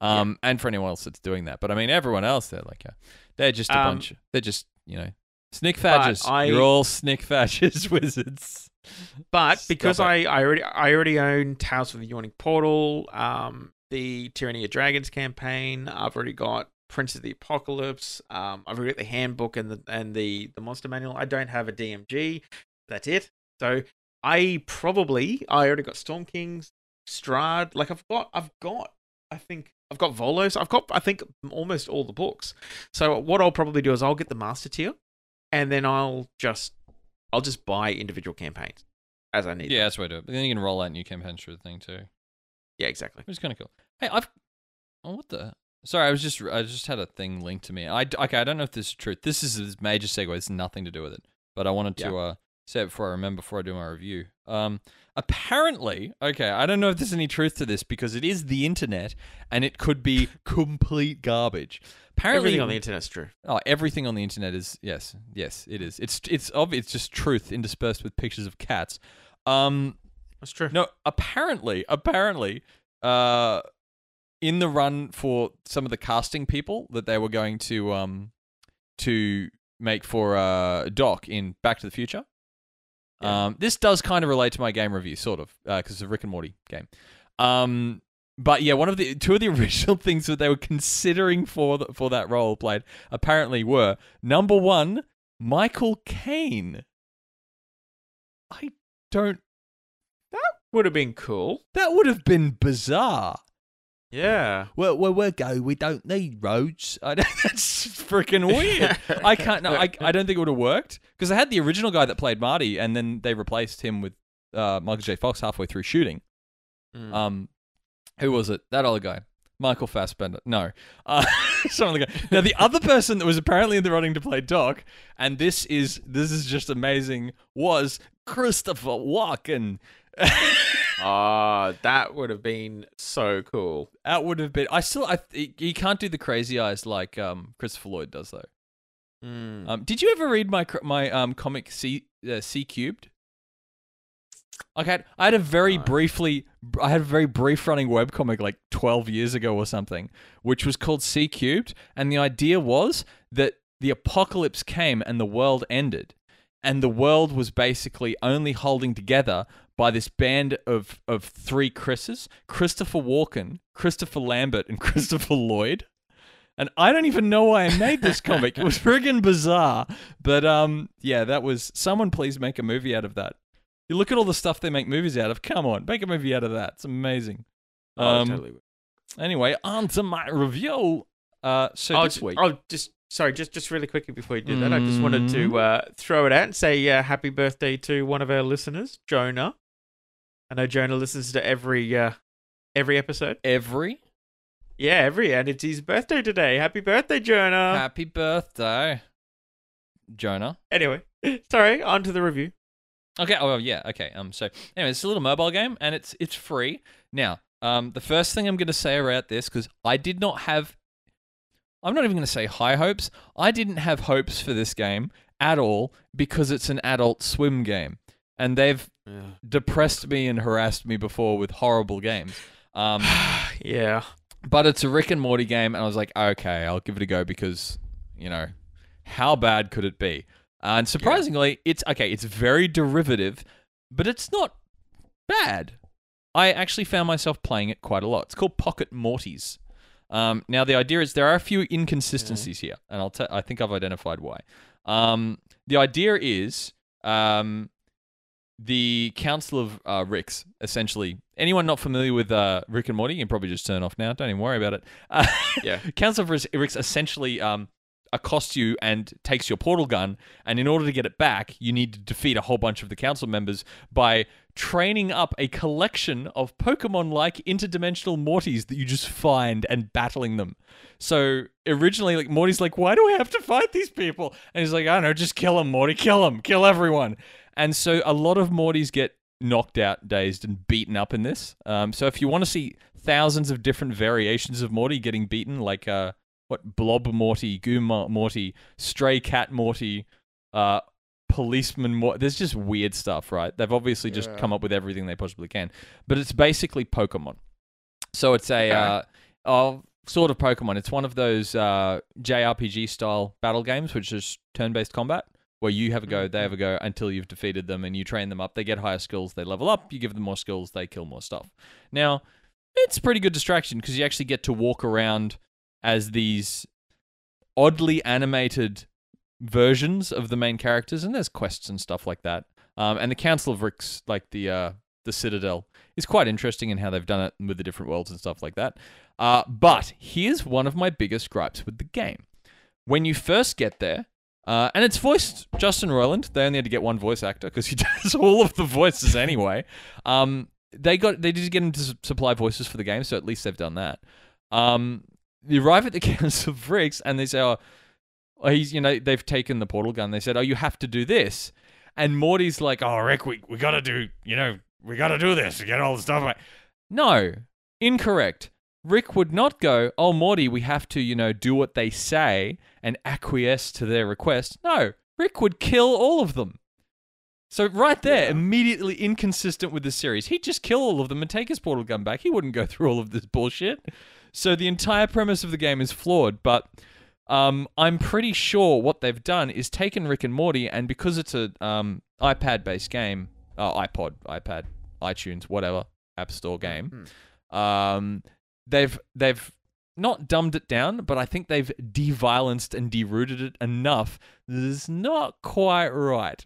Um, and for anyone else that's doing that. But I mean, everyone else, they're like, uh, they're just a Um, bunch. They're just you know, snick fadges. I- You're all snick fadges wizards. But Stop because it. I, I already I already own Tales of the Yawning Portal, um, the Tyranny of Dragons campaign. I've already got Prince of the Apocalypse. Um, I've already got the handbook and the and the the monster manual. I don't have a DMG. That's it. So I probably I already got Storm Kings, Strahd. Like I've got I've got I think I've got Volos. I've got I think almost all the books. So what I'll probably do is I'll get the master tier, and then I'll just I'll just buy individual campaigns as I need. Yeah, them. that's the I do it. But then you can roll out new campaigns through the thing too, yeah, exactly. which is kind of cool. Hey, I've oh, what the. Sorry, I was just I just had a thing linked to me. I okay, I don't know if this is true. This is a major segue. It's nothing to do with it, but I wanted to uh, say it before I remember before I do my review. Um, apparently, okay, I don't know if there's any truth to this because it is the internet and it could be complete garbage. Apparently, Everything on the internet's true. Oh, everything on the internet is yes, yes, it is. It's it's obvious. It's just truth interspersed with pictures of cats. Um, That's true. no, apparently, apparently, uh, in the run for some of the casting people that they were going to um to make for uh Doc in Back to the Future. Yeah. Um, this does kind of relate to my game review, sort of, because it's a Rick and Morty game. Um, but yeah, one of the two of the original things that they were considering for the, for that role played apparently were number one, Michael Caine. I don't. That would have been cool. That would have been bizarre. Yeah. Well, where we go, we don't need roads. I don't, that's freaking weird. I can't. No, I, I don't think it would have worked because I had the original guy that played Marty, and then they replaced him with uh, Michael J. Fox halfway through shooting. Mm. Um, who was it? That other guy, Michael Fassbender. No, uh, some other guy. Now the other person that was apparently in the running to play Doc, and this is this is just amazing, was Christopher Walken. Ah, that would have been so cool. That would have been. I still. I. He he can't do the crazy eyes like um Christopher Lloyd does though. Mm. Um, did you ever read my my um comic C uh, C cubed? Okay, I had a very No. briefly, I had a very brief running web comic like twelve years ago or something, which was called C cubed, and the idea was that the apocalypse came and the world ended. And the world was basically only holding together by this band of of three Chris's: Christopher Walken, Christopher Lambert, and Christopher Lloyd. And I don't even know why I made this comic. It was friggin' bizarre. But um, yeah, that was. Someone please make a movie out of that. You look at all the stuff they make movies out of. Come on, make a movie out of that. It's amazing. Oh, Um, totally. Anyway, on to my review. Uh, so Oh, this week, oh, just sorry, just just really quickly before you do that, I just wanted to uh, throw it out and say uh, happy birthday to one of our listeners, Jonah. I know Jonah listens to every uh, every episode. every Yeah, every and it's his birthday today. Happy birthday, Jonah! happy birthday, Jonah. anyway, sorry, on to the review. Okay. Oh yeah. Okay. Um. So anyway, it's a little mobile game, and it's it's free now. Um. The first thing I'm going to say about this because I did not have. I'm not even going to say high hopes. I didn't have hopes for this game at all because it's an adult swim game, and they've yeah. depressed me and harassed me before with horrible games. Um. yeah, but it's a Rick and Morty game, and I was like, okay, I'll give it a go because, you know, how bad could it be? and surprisingly, it's okay. It's very derivative, but it's not bad. I actually found myself playing it quite a lot. It's called Pocket Mortys. Um, now the idea is there are a few inconsistencies here, and I'll t- I think I've identified why. Um, the idea is um, the Council of uh, Ricks, essentially. Anyone not familiar with uh, Rick and Morty, you can probably just turn off now. Don't even worry about it. Uh, Yeah. Council of Ricks- Ricks essentially um, accosts you and takes your portal gun, and in order to get it back, you need to defeat a whole bunch of the council members by training up a collection of Pokemon-like interdimensional Mortys that you just find and battling them. So originally, like Morty's like, "Why do I have to fight these people?" And he's like, "I don't know, just kill them, Morty. Kill them, kill everyone." And so a lot of Mortys get knocked out, dazed, and beaten up in this. Um, so if you want to see thousands of different variations of Morty getting beaten, like uh, what Blob Morty, Goo Morty, Stray Cat Morty, uh, Policeman Morty, there's just weird stuff, right? They've obviously just Yeah. come up with everything they possibly can, but it's basically Pokemon. So it's a Okay. uh, oh, sort of Pokemon. It's one of those uh, JRPG style battle games, which is turn based combat, where you have a go, they have a go until you've defeated them and you train them up. They get higher skills, they level up, you give them more skills, they kill more stuff. Now, it's a pretty good distraction because you actually get to walk around as these oddly animated versions of the main characters, and there's quests and stuff like that. Um, and the Council of Ricks, like the uh, the Citadel, is quite interesting in how they've done it with the different worlds and stuff like that. Uh, but here's one of my biggest gripes with the game. When you first get there, uh, and it's voiced Justin Roiland. They only had to get one voice actor because he does all of the voices anyway. Um, they got they did get him to su- supply voices for the game, so at least they've done that. Um, you arrive at the Council of Ricks, and they say, "Oh, oh, he's you know they've taken the portal gun." They said, "Oh, you have to do this," and Morty's like, "Oh, Rick, we we got to do you know we got to do this to get all the stuff." Right. No, incorrect. Rick would not go, "Oh, Morty, we have to you know do what they say and acquiesce to their request." No, Rick would kill all of them. So right there, Yeah. immediately inconsistent with the series. He'd just kill all of them and take his portal gun back. He wouldn't go through all of this bullshit. So the entire premise of the game is flawed, but um, I'm pretty sure what they've done is taken Rick and Morty, and because it's a um, iPad-based game, uh, iPod, iPad, iTunes, whatever app store game, um, they've they've not dumbed it down, but I think they've de-violenced and derooted it enough that it's not quite right.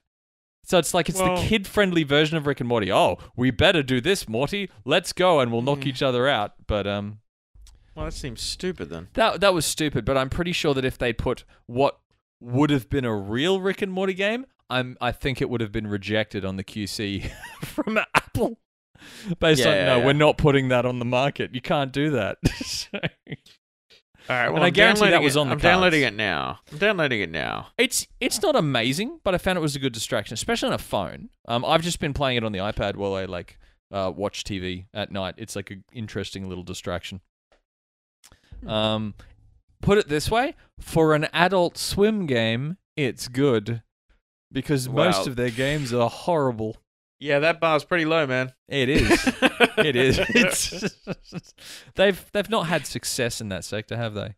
So it's like it's Well- the kid-friendly version of Rick and Morty. Oh, we better do this, Morty. Let's go, and we'll knock Yeah. each other out. But um, Well, that seems stupid then. that that was stupid, but I'm pretty sure that if they put what would have been a real Rick and Morty game, I'm I think it would have been rejected on the QC from Apple. Based Yeah, on yeah, no, yeah. we're not putting that on the market. You can't do that. So, All right, well, I I'm guarantee that was it- on the I'm downloading it now. I'm downloading it now. it's it's not amazing, but I found it was a good distraction, especially on a phone. Um, I've just been playing it on the iPad while I like uh, watch TV at night. It's like an interesting little distraction. Um, put it this way: for an adult swim game, it's good because most of their games are horrible. Yeah, that bar's pretty low, man. It is. it is. It's they've they've not had success in that sector, have they?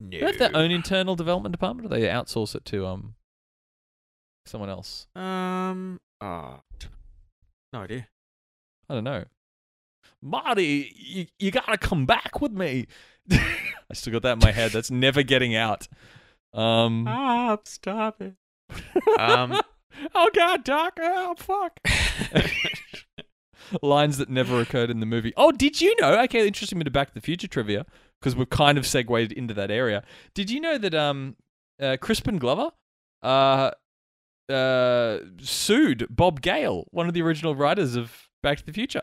no. Do they have their own internal development department, or they outsource it to um Someone else. Um. Oh, no idea. I don't know. Marty, you, you gotta come back with me. I still got that in my head. That's never getting out. Um, Stop! Stop it. Um. oh god, Doc. Oh fuck. Lines that never occurred in the movie. Oh, did you know? Okay, interesting bit of Back to the Future trivia because we've kind of segued into that area. Did you know that um, uh, Crispin Glover, uh, uh, sued Bob Gale, one of the original writers of Back to the Future?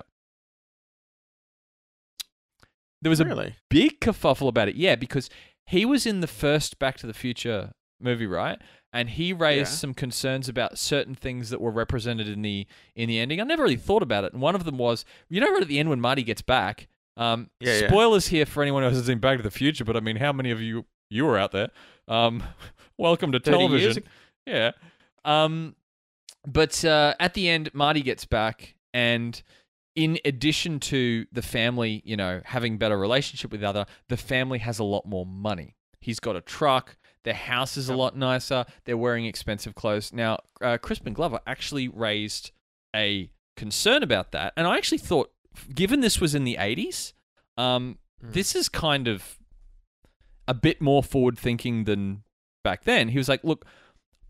There was a big kerfuffle about it. Yeah, because he was in the first Back to the Future movie, right? And he raised Yeah. some concerns about certain things that were represented in the in the ending. I never really thought about it. And one of them was, you know, right at the end when Marty gets back. Um, Yeah, yeah. spoilers here for anyone who hasn't seen Back to the Future, but I mean, how many of you you were out there? Um, welcome to 30 years television. Yeah. Um, but uh, at the end, Marty gets back, and in addition to the family, you know, having better relationship with the other, the family has a lot more money. He's got a truck. Their house is a lot nicer. They're wearing expensive clothes. Now, uh, Crispin Glover actually raised a concern about that, and I actually thought, given this was in the '80s, um, Mm. this is kind of a bit more forward thinking than back then. He was like, look,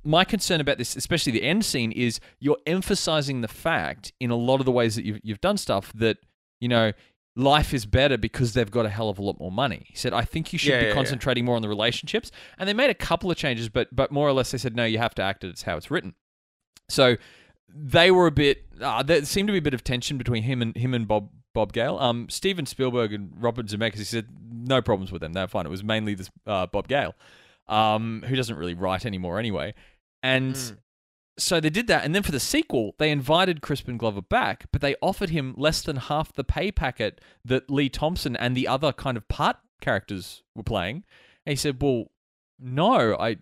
my concern about this, especially the end scene, is you're emphasizing the fact in a lot of the ways that you've, you've done stuff that, you know, life is better because they've got a hell of a lot more money. He said, I think you should Yeah, be yeah, yeah. concentrating more on the relationships. And they made a couple of changes, but but more or less they said, no, you have to act it. It's how it's written. So they were a bit. Uh, there seemed to be a bit of tension between him and him and Bob Bob Gale. Um, Steven Spielberg and Robert Zemeckis. He said no problems with them. They're fine. It was mainly this uh, Bob Gale, um, who doesn't really write anymore anyway. And Mm. so they did that, and then for the sequel, they invited Crispin Glover back, but they offered him less than half the pay packet that Lea Thompson and the other kind of part characters were playing. And he said, "Well, no, I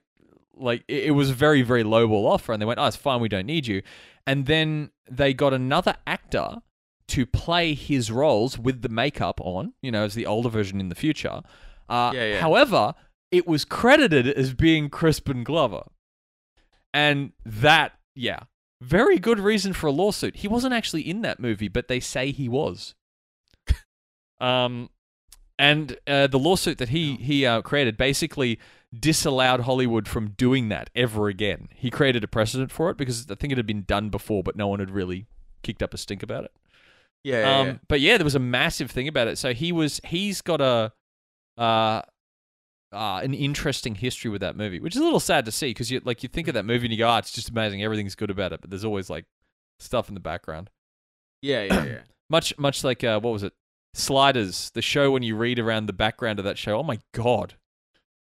like it, was a very very lowball offer." And they went, "Oh, it's fine, we don't need you." And then they got another actor to play his roles with the makeup on, you know, as the older version in the future. Uh, Yeah, yeah. However, it was credited as being Crispin Glover. And that, yeah, very good reason for a lawsuit. He wasn't actually in that movie, but they say he was. um, and uh, the lawsuit that he he uh, created basically disallowed Hollywood from doing that ever again. He created a precedent for it because I think it had been done before, but no one had really kicked up a stink about it. Yeah, yeah, Um, yeah. But yeah, there was a massive thing about it. So he was he's got a uh, uh, an interesting history with that movie, which is a little sad to see because you like you think of that movie and you go, oh, it's just amazing, everything's good about it, but there's always like stuff in the background. yeah, yeah, yeah. Much much like uh, what was it? Sliders, the show when you read around the background of that show. Oh my god.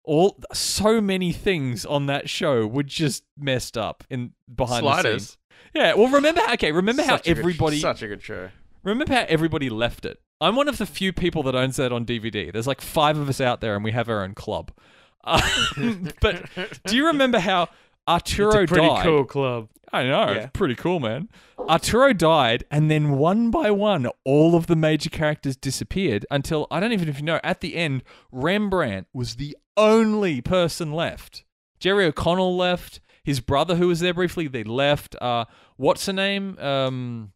All so many things on that show were just messed up in behind the Sliders. scenes. Yeah, well remember okay, remember how Such good- everybody such a good show. Remember how everybody left it? I'm one of the few people that owns that on DVD. There's like five of us out there, and we have our own club. Um, but do you remember how Arturo died? Pretty cool club. I know, Yeah. it's pretty cool, man. Arturo died, and then one by one, all of the major characters disappeared until I don't even know if you know. At the end, Rembrandt was the only person left. Jerry O'Connell left. His brother, who was there briefly, they left. Uh, what's her name? Um,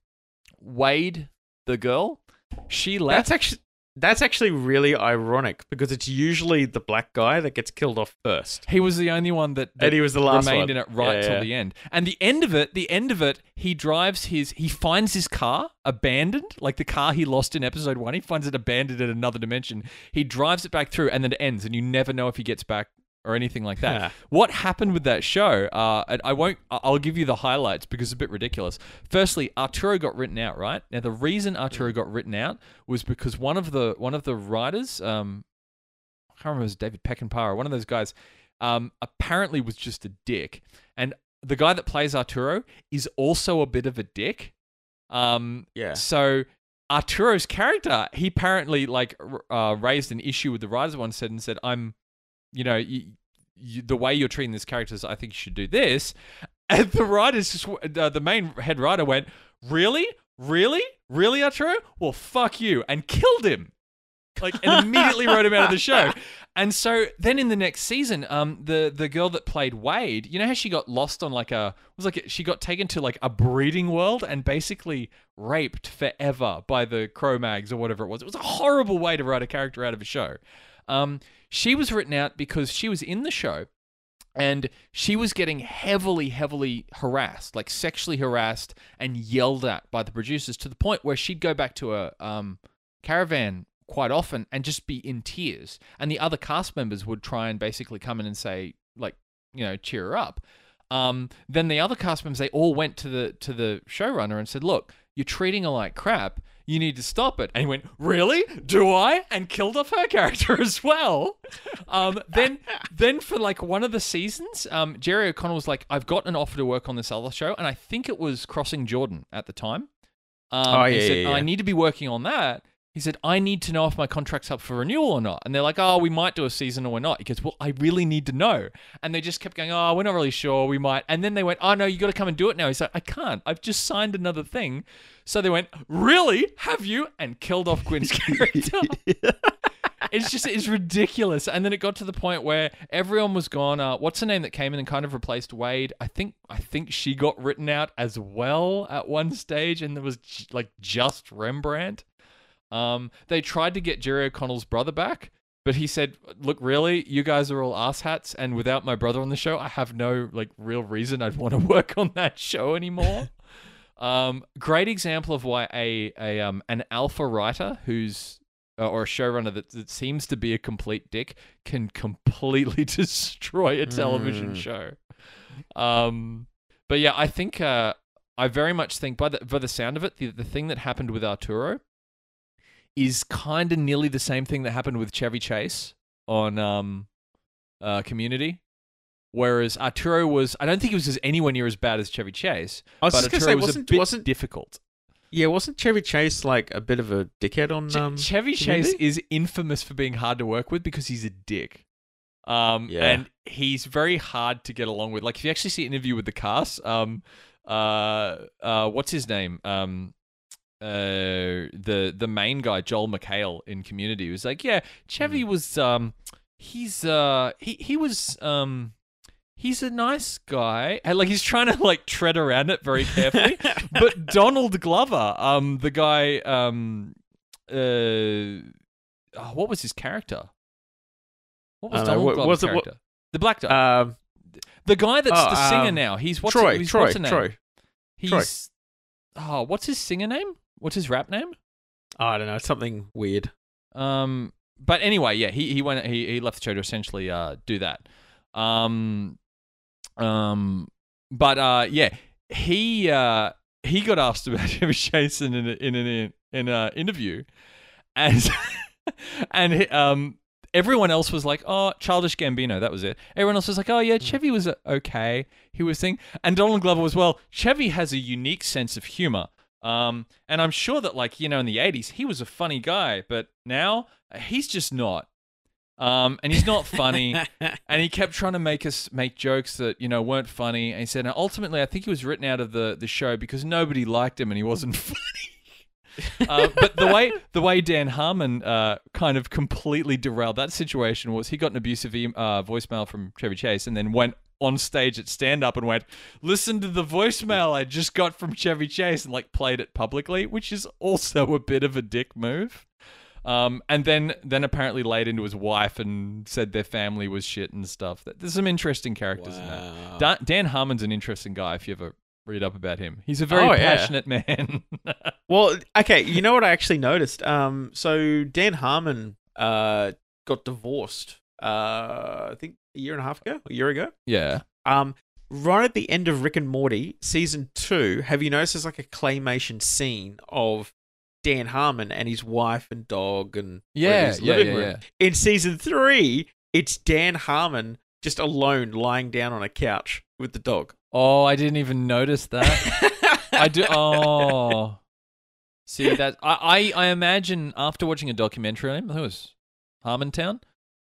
Wade, the girl. She left. That's actually that's actually really ironic because it's usually the black guy that gets killed off first. he was the only one that, that And he was the last remained one. in it right Yeah, till yeah. the end. And the end of it, the end of it, he drives his, he finds his car abandoned, like the car he lost in episode one. He finds it abandoned in another dimension. He drives it back through, and then it ends, and you never know if he gets back or anything like that. What happened with that show? Uh, and I won't. I'll give you the highlights because it's a bit ridiculous. Firstly, Arturo got written out. Right now, the reason Arturo got written out was because one of the one of the writers, um, I can't remember, it was David Peckinpah, one of those guys, um, apparently was just a dick, and the guy that plays Arturo is also a bit of a dick. Um, Yeah. so Arturo's character, he apparently like uh, raised an issue with the writers. One said and said, "I'm, you know, you, you, the way you're treating this character is, I think you should do this." And the writers, just, uh, the main head writer, went, "Really, really, really, Arturo? Well, fuck you," and killed him. like, and immediately wrote him out of the show. And so then in the next season, um, the the girl that played Wade, you know how she got lost on like a was like she got taken to like a breeding world and basically raped forever by the Kromaggs or whatever it was. It was a horrible way to write a character out of a show. Um, she was written out because she was in the show and she was getting heavily, heavily harassed, like sexually harassed and yelled at by the producers to the point where she'd go back to a um, caravan quite often and just be in tears. And the other cast members would try and basically come in and say, like, you know, cheer her up. Um, then the other cast members, they all went to the to the showrunner and said, "Look, you're treating her like crap. You need to stop it." And he went, "Really? Do I?" And killed off her character as well. Um, then, then for like one of the seasons, um, Jerry O'Connell was like, "I've got an offer to work on this other show," and I think it was Crossing Jordan at the time. Um, Oh, he said, yeah, yeah. "I need to be working on that." He said, I need to know if my contract's up for renewal or not. And they're like, oh, we might do a season or we're not. He goes, well, I really need to know. And they just kept going, oh, we're not really sure. We might. And then they went, oh, no, you got to come and do it now. He's like, I can't. I've just signed another thing. So they went, really? Have you? And killed off Quinn's character. it's just, it's ridiculous. And then it got to the point where everyone was gone. Uh, what's the name that came in and kind of replaced Wade? I think, I think she got written out as well at one stage. And there was like just Rembrandt. Um, they tried to get Jerry O'Connell's brother back, but he said, "Look, really, you guys are all asshats, and without my brother on the show, I have no like real reason I'd want to work on that show anymore." um, great example of why a a um an alpha writer who's uh, or a showrunner that, that seems to be a complete dick can completely destroy a television Mm. show. Um, but yeah, I think uh, I very much think by the by the sound of it, the the thing that happened with Arturo is kind of nearly the same thing that happened with Chevy Chase on um, uh, Community. Whereas Arturo was, I don't think he was as anywhere near as bad as Chevy Chase, I was but just going to say, was wasn't, a bit wasn't- difficult. Yeah, wasn't Chevy Chase like a bit of a dickhead on um, Chevy Community? Chase is infamous for being hard to work with because he's a dick. Um, Yeah. and he's very hard to get along with. Like if you actually see an interview with the cast, um, uh, uh, what's his name? Um, uh, the the main guy, Joel McHale in Community, was like, yeah, Chevy was um, he's uh, he he was um. He's a nice guy, and like he's trying to like tread around it very carefully. but Donald Glover, um, the guy, um, uh, oh, what was his character? What was know, Donald what- Glover's was it what- character? the black guy, um, the guy that's oh, the singer um, now. He's what's Troy, he's, Troy, what's name? Troy. He's oh, what's his singer name? What's his rap name? Oh, I don't know, something weird. Um, but anyway, yeah, he he went he he left the show to essentially uh do that. Um, um, but uh, yeah, he uh he got asked about Chevy Chase in an in an in an interview, and and he- um. Everyone else was like, "Oh, childish Gambino." That was it. Everyone else was like, "Oh yeah, Chevy was uh, okay." He was saying, and Donald Glover was well. Chevy has a unique sense of humor. Um, and I'm sure that, like, you know, in the 80s, he was a funny guy, but now uh, he's just not. Um, and he's not funny. and he kept trying to make us make jokes that, you know, weren't funny. And he said, and ultimately, I think he was written out of the, the show because nobody liked him and he wasn't funny. uh, but the way the way Dan Harmon uh, kind of completely derailed that situation was he got an abusive e- uh, voicemail from Chevy Chase and then went on stage at stand up and went, "Listen to the voicemail I just got from Chevy Chase," and like played it publicly, which is also a bit of a dick move. Um, and then then apparently laid into his wife and said their family was shit and stuff. There's some interesting characters in that. Wow. Dan, Dan Harmon's an interesting guy if you ever read up about him. He's a very Oh, yeah. passionate man. Well, okay, you know what I actually noticed? Um, so Dan Harmon uh got divorced. Uh, I think a year and a half ago, a year ago. yeah. Um, right at the end of Rick and Morty season two, have you noticed there's like a claymation scene of Dan Harmon and his wife and dog and Yeah, yeah, yeah, room. In season three, it's Dan Harmon just alone lying down on a couch with the dog. Oh, I didn't even notice that. I do. Oh, see that? I, I I imagine after watching a documentary on him, I think it was Harmontown.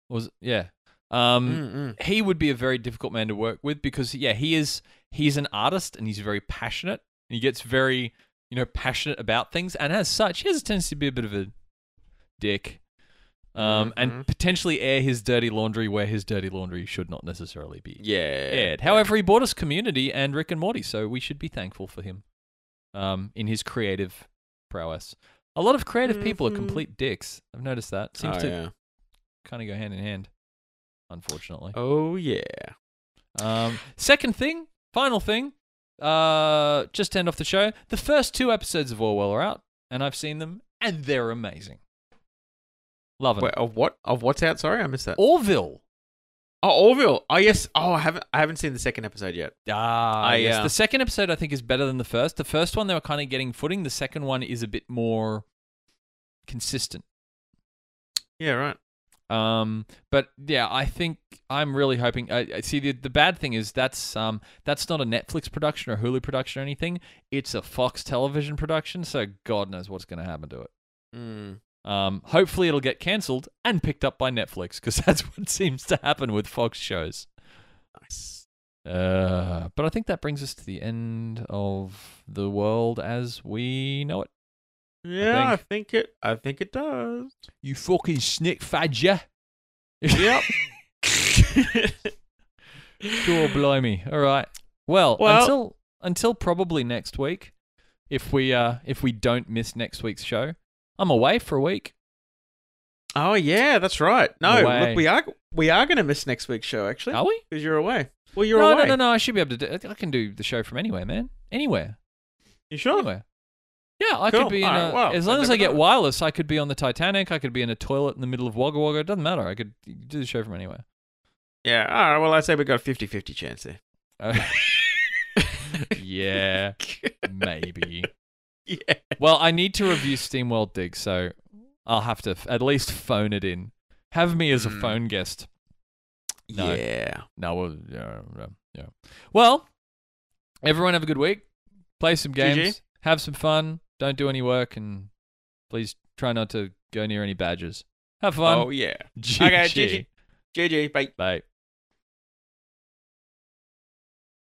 Was yeah. Um, Mm-mm. he would be a very difficult man to work with because yeah, he is he's an artist and he's very passionate. And he gets very you know passionate about things, and as such, he has a tendency to be a bit of a dick. Um, and potentially air his dirty laundry where his dirty laundry should not necessarily be Yeah. aired. However, he bought us Community and Rick and Morty, so we should be thankful for him um, in his creative prowess. A lot of creative people are Mhm. complete dicks. I've noticed that. Seems oh, to yeah. Kind of go hand in hand, unfortunately. Oh yeah. Um, second thing, final thing, uh, just to end off the show, the first two episodes of Orwell are out, and I've seen them, and they're amazing. Loving Wait, it. of what? Of what's out? Sorry, I missed that. Orville. Oh, Orville. Oh yes. Oh, I haven't. I haven't seen the second episode yet. Ah, I, yes. uh, The second episode I think is better than the first. The first one they were kind of getting footing. The second one is a bit more consistent. Yeah. Right. Um, but yeah, I think I'm really hoping. I I see, the the bad thing is that's um that's not a Netflix production or Hulu production or anything. It's a Fox Television production, so God knows what's going to happen to it. Mm. Um, hopefully it'll get cancelled and picked up by Netflix because that's what seems to happen with Fox shows. Nice. Uh, but I think that brings us to the end of the world as we know it. Yeah, I think- think, it. I think it does. You fucking snick fadger. Yep. Sure, blimey. All right. Well, Well- until until probably next week, if we uh if we don't miss next week's show, I'm away for a week. oh yeah, that's right. No, Away. look, we are we are going to miss next week's show actually Are we? because you're away. Well, you're no, away. no, no, no. I should be able to do. I can do the show from anywhere, man. Anywhere, You sure? anywhere. Yeah, I Cool. could be in right, a, well, as long as I get wireless. I could be on the Titanic. I could be in a toilet in the middle of Wagga Wagga. It doesn't matter. I could do the show from anywhere. Yeah. All right. Well, I'd say we got a 50-50 chance there. Uh, yeah, maybe. yeah. Well, I need to review SteamWorld Dig, so I'll have to f- at least phone it in. Have me as a Mm. phone guest. No. Yeah. No, well, yeah, yeah. Well, everyone have a good week. Play some GG. games. Have some fun. Don't do any work, and please try not to go near any badgers. Have fun. Oh yeah. GG. Okay, GG. GG. Bye. Bye.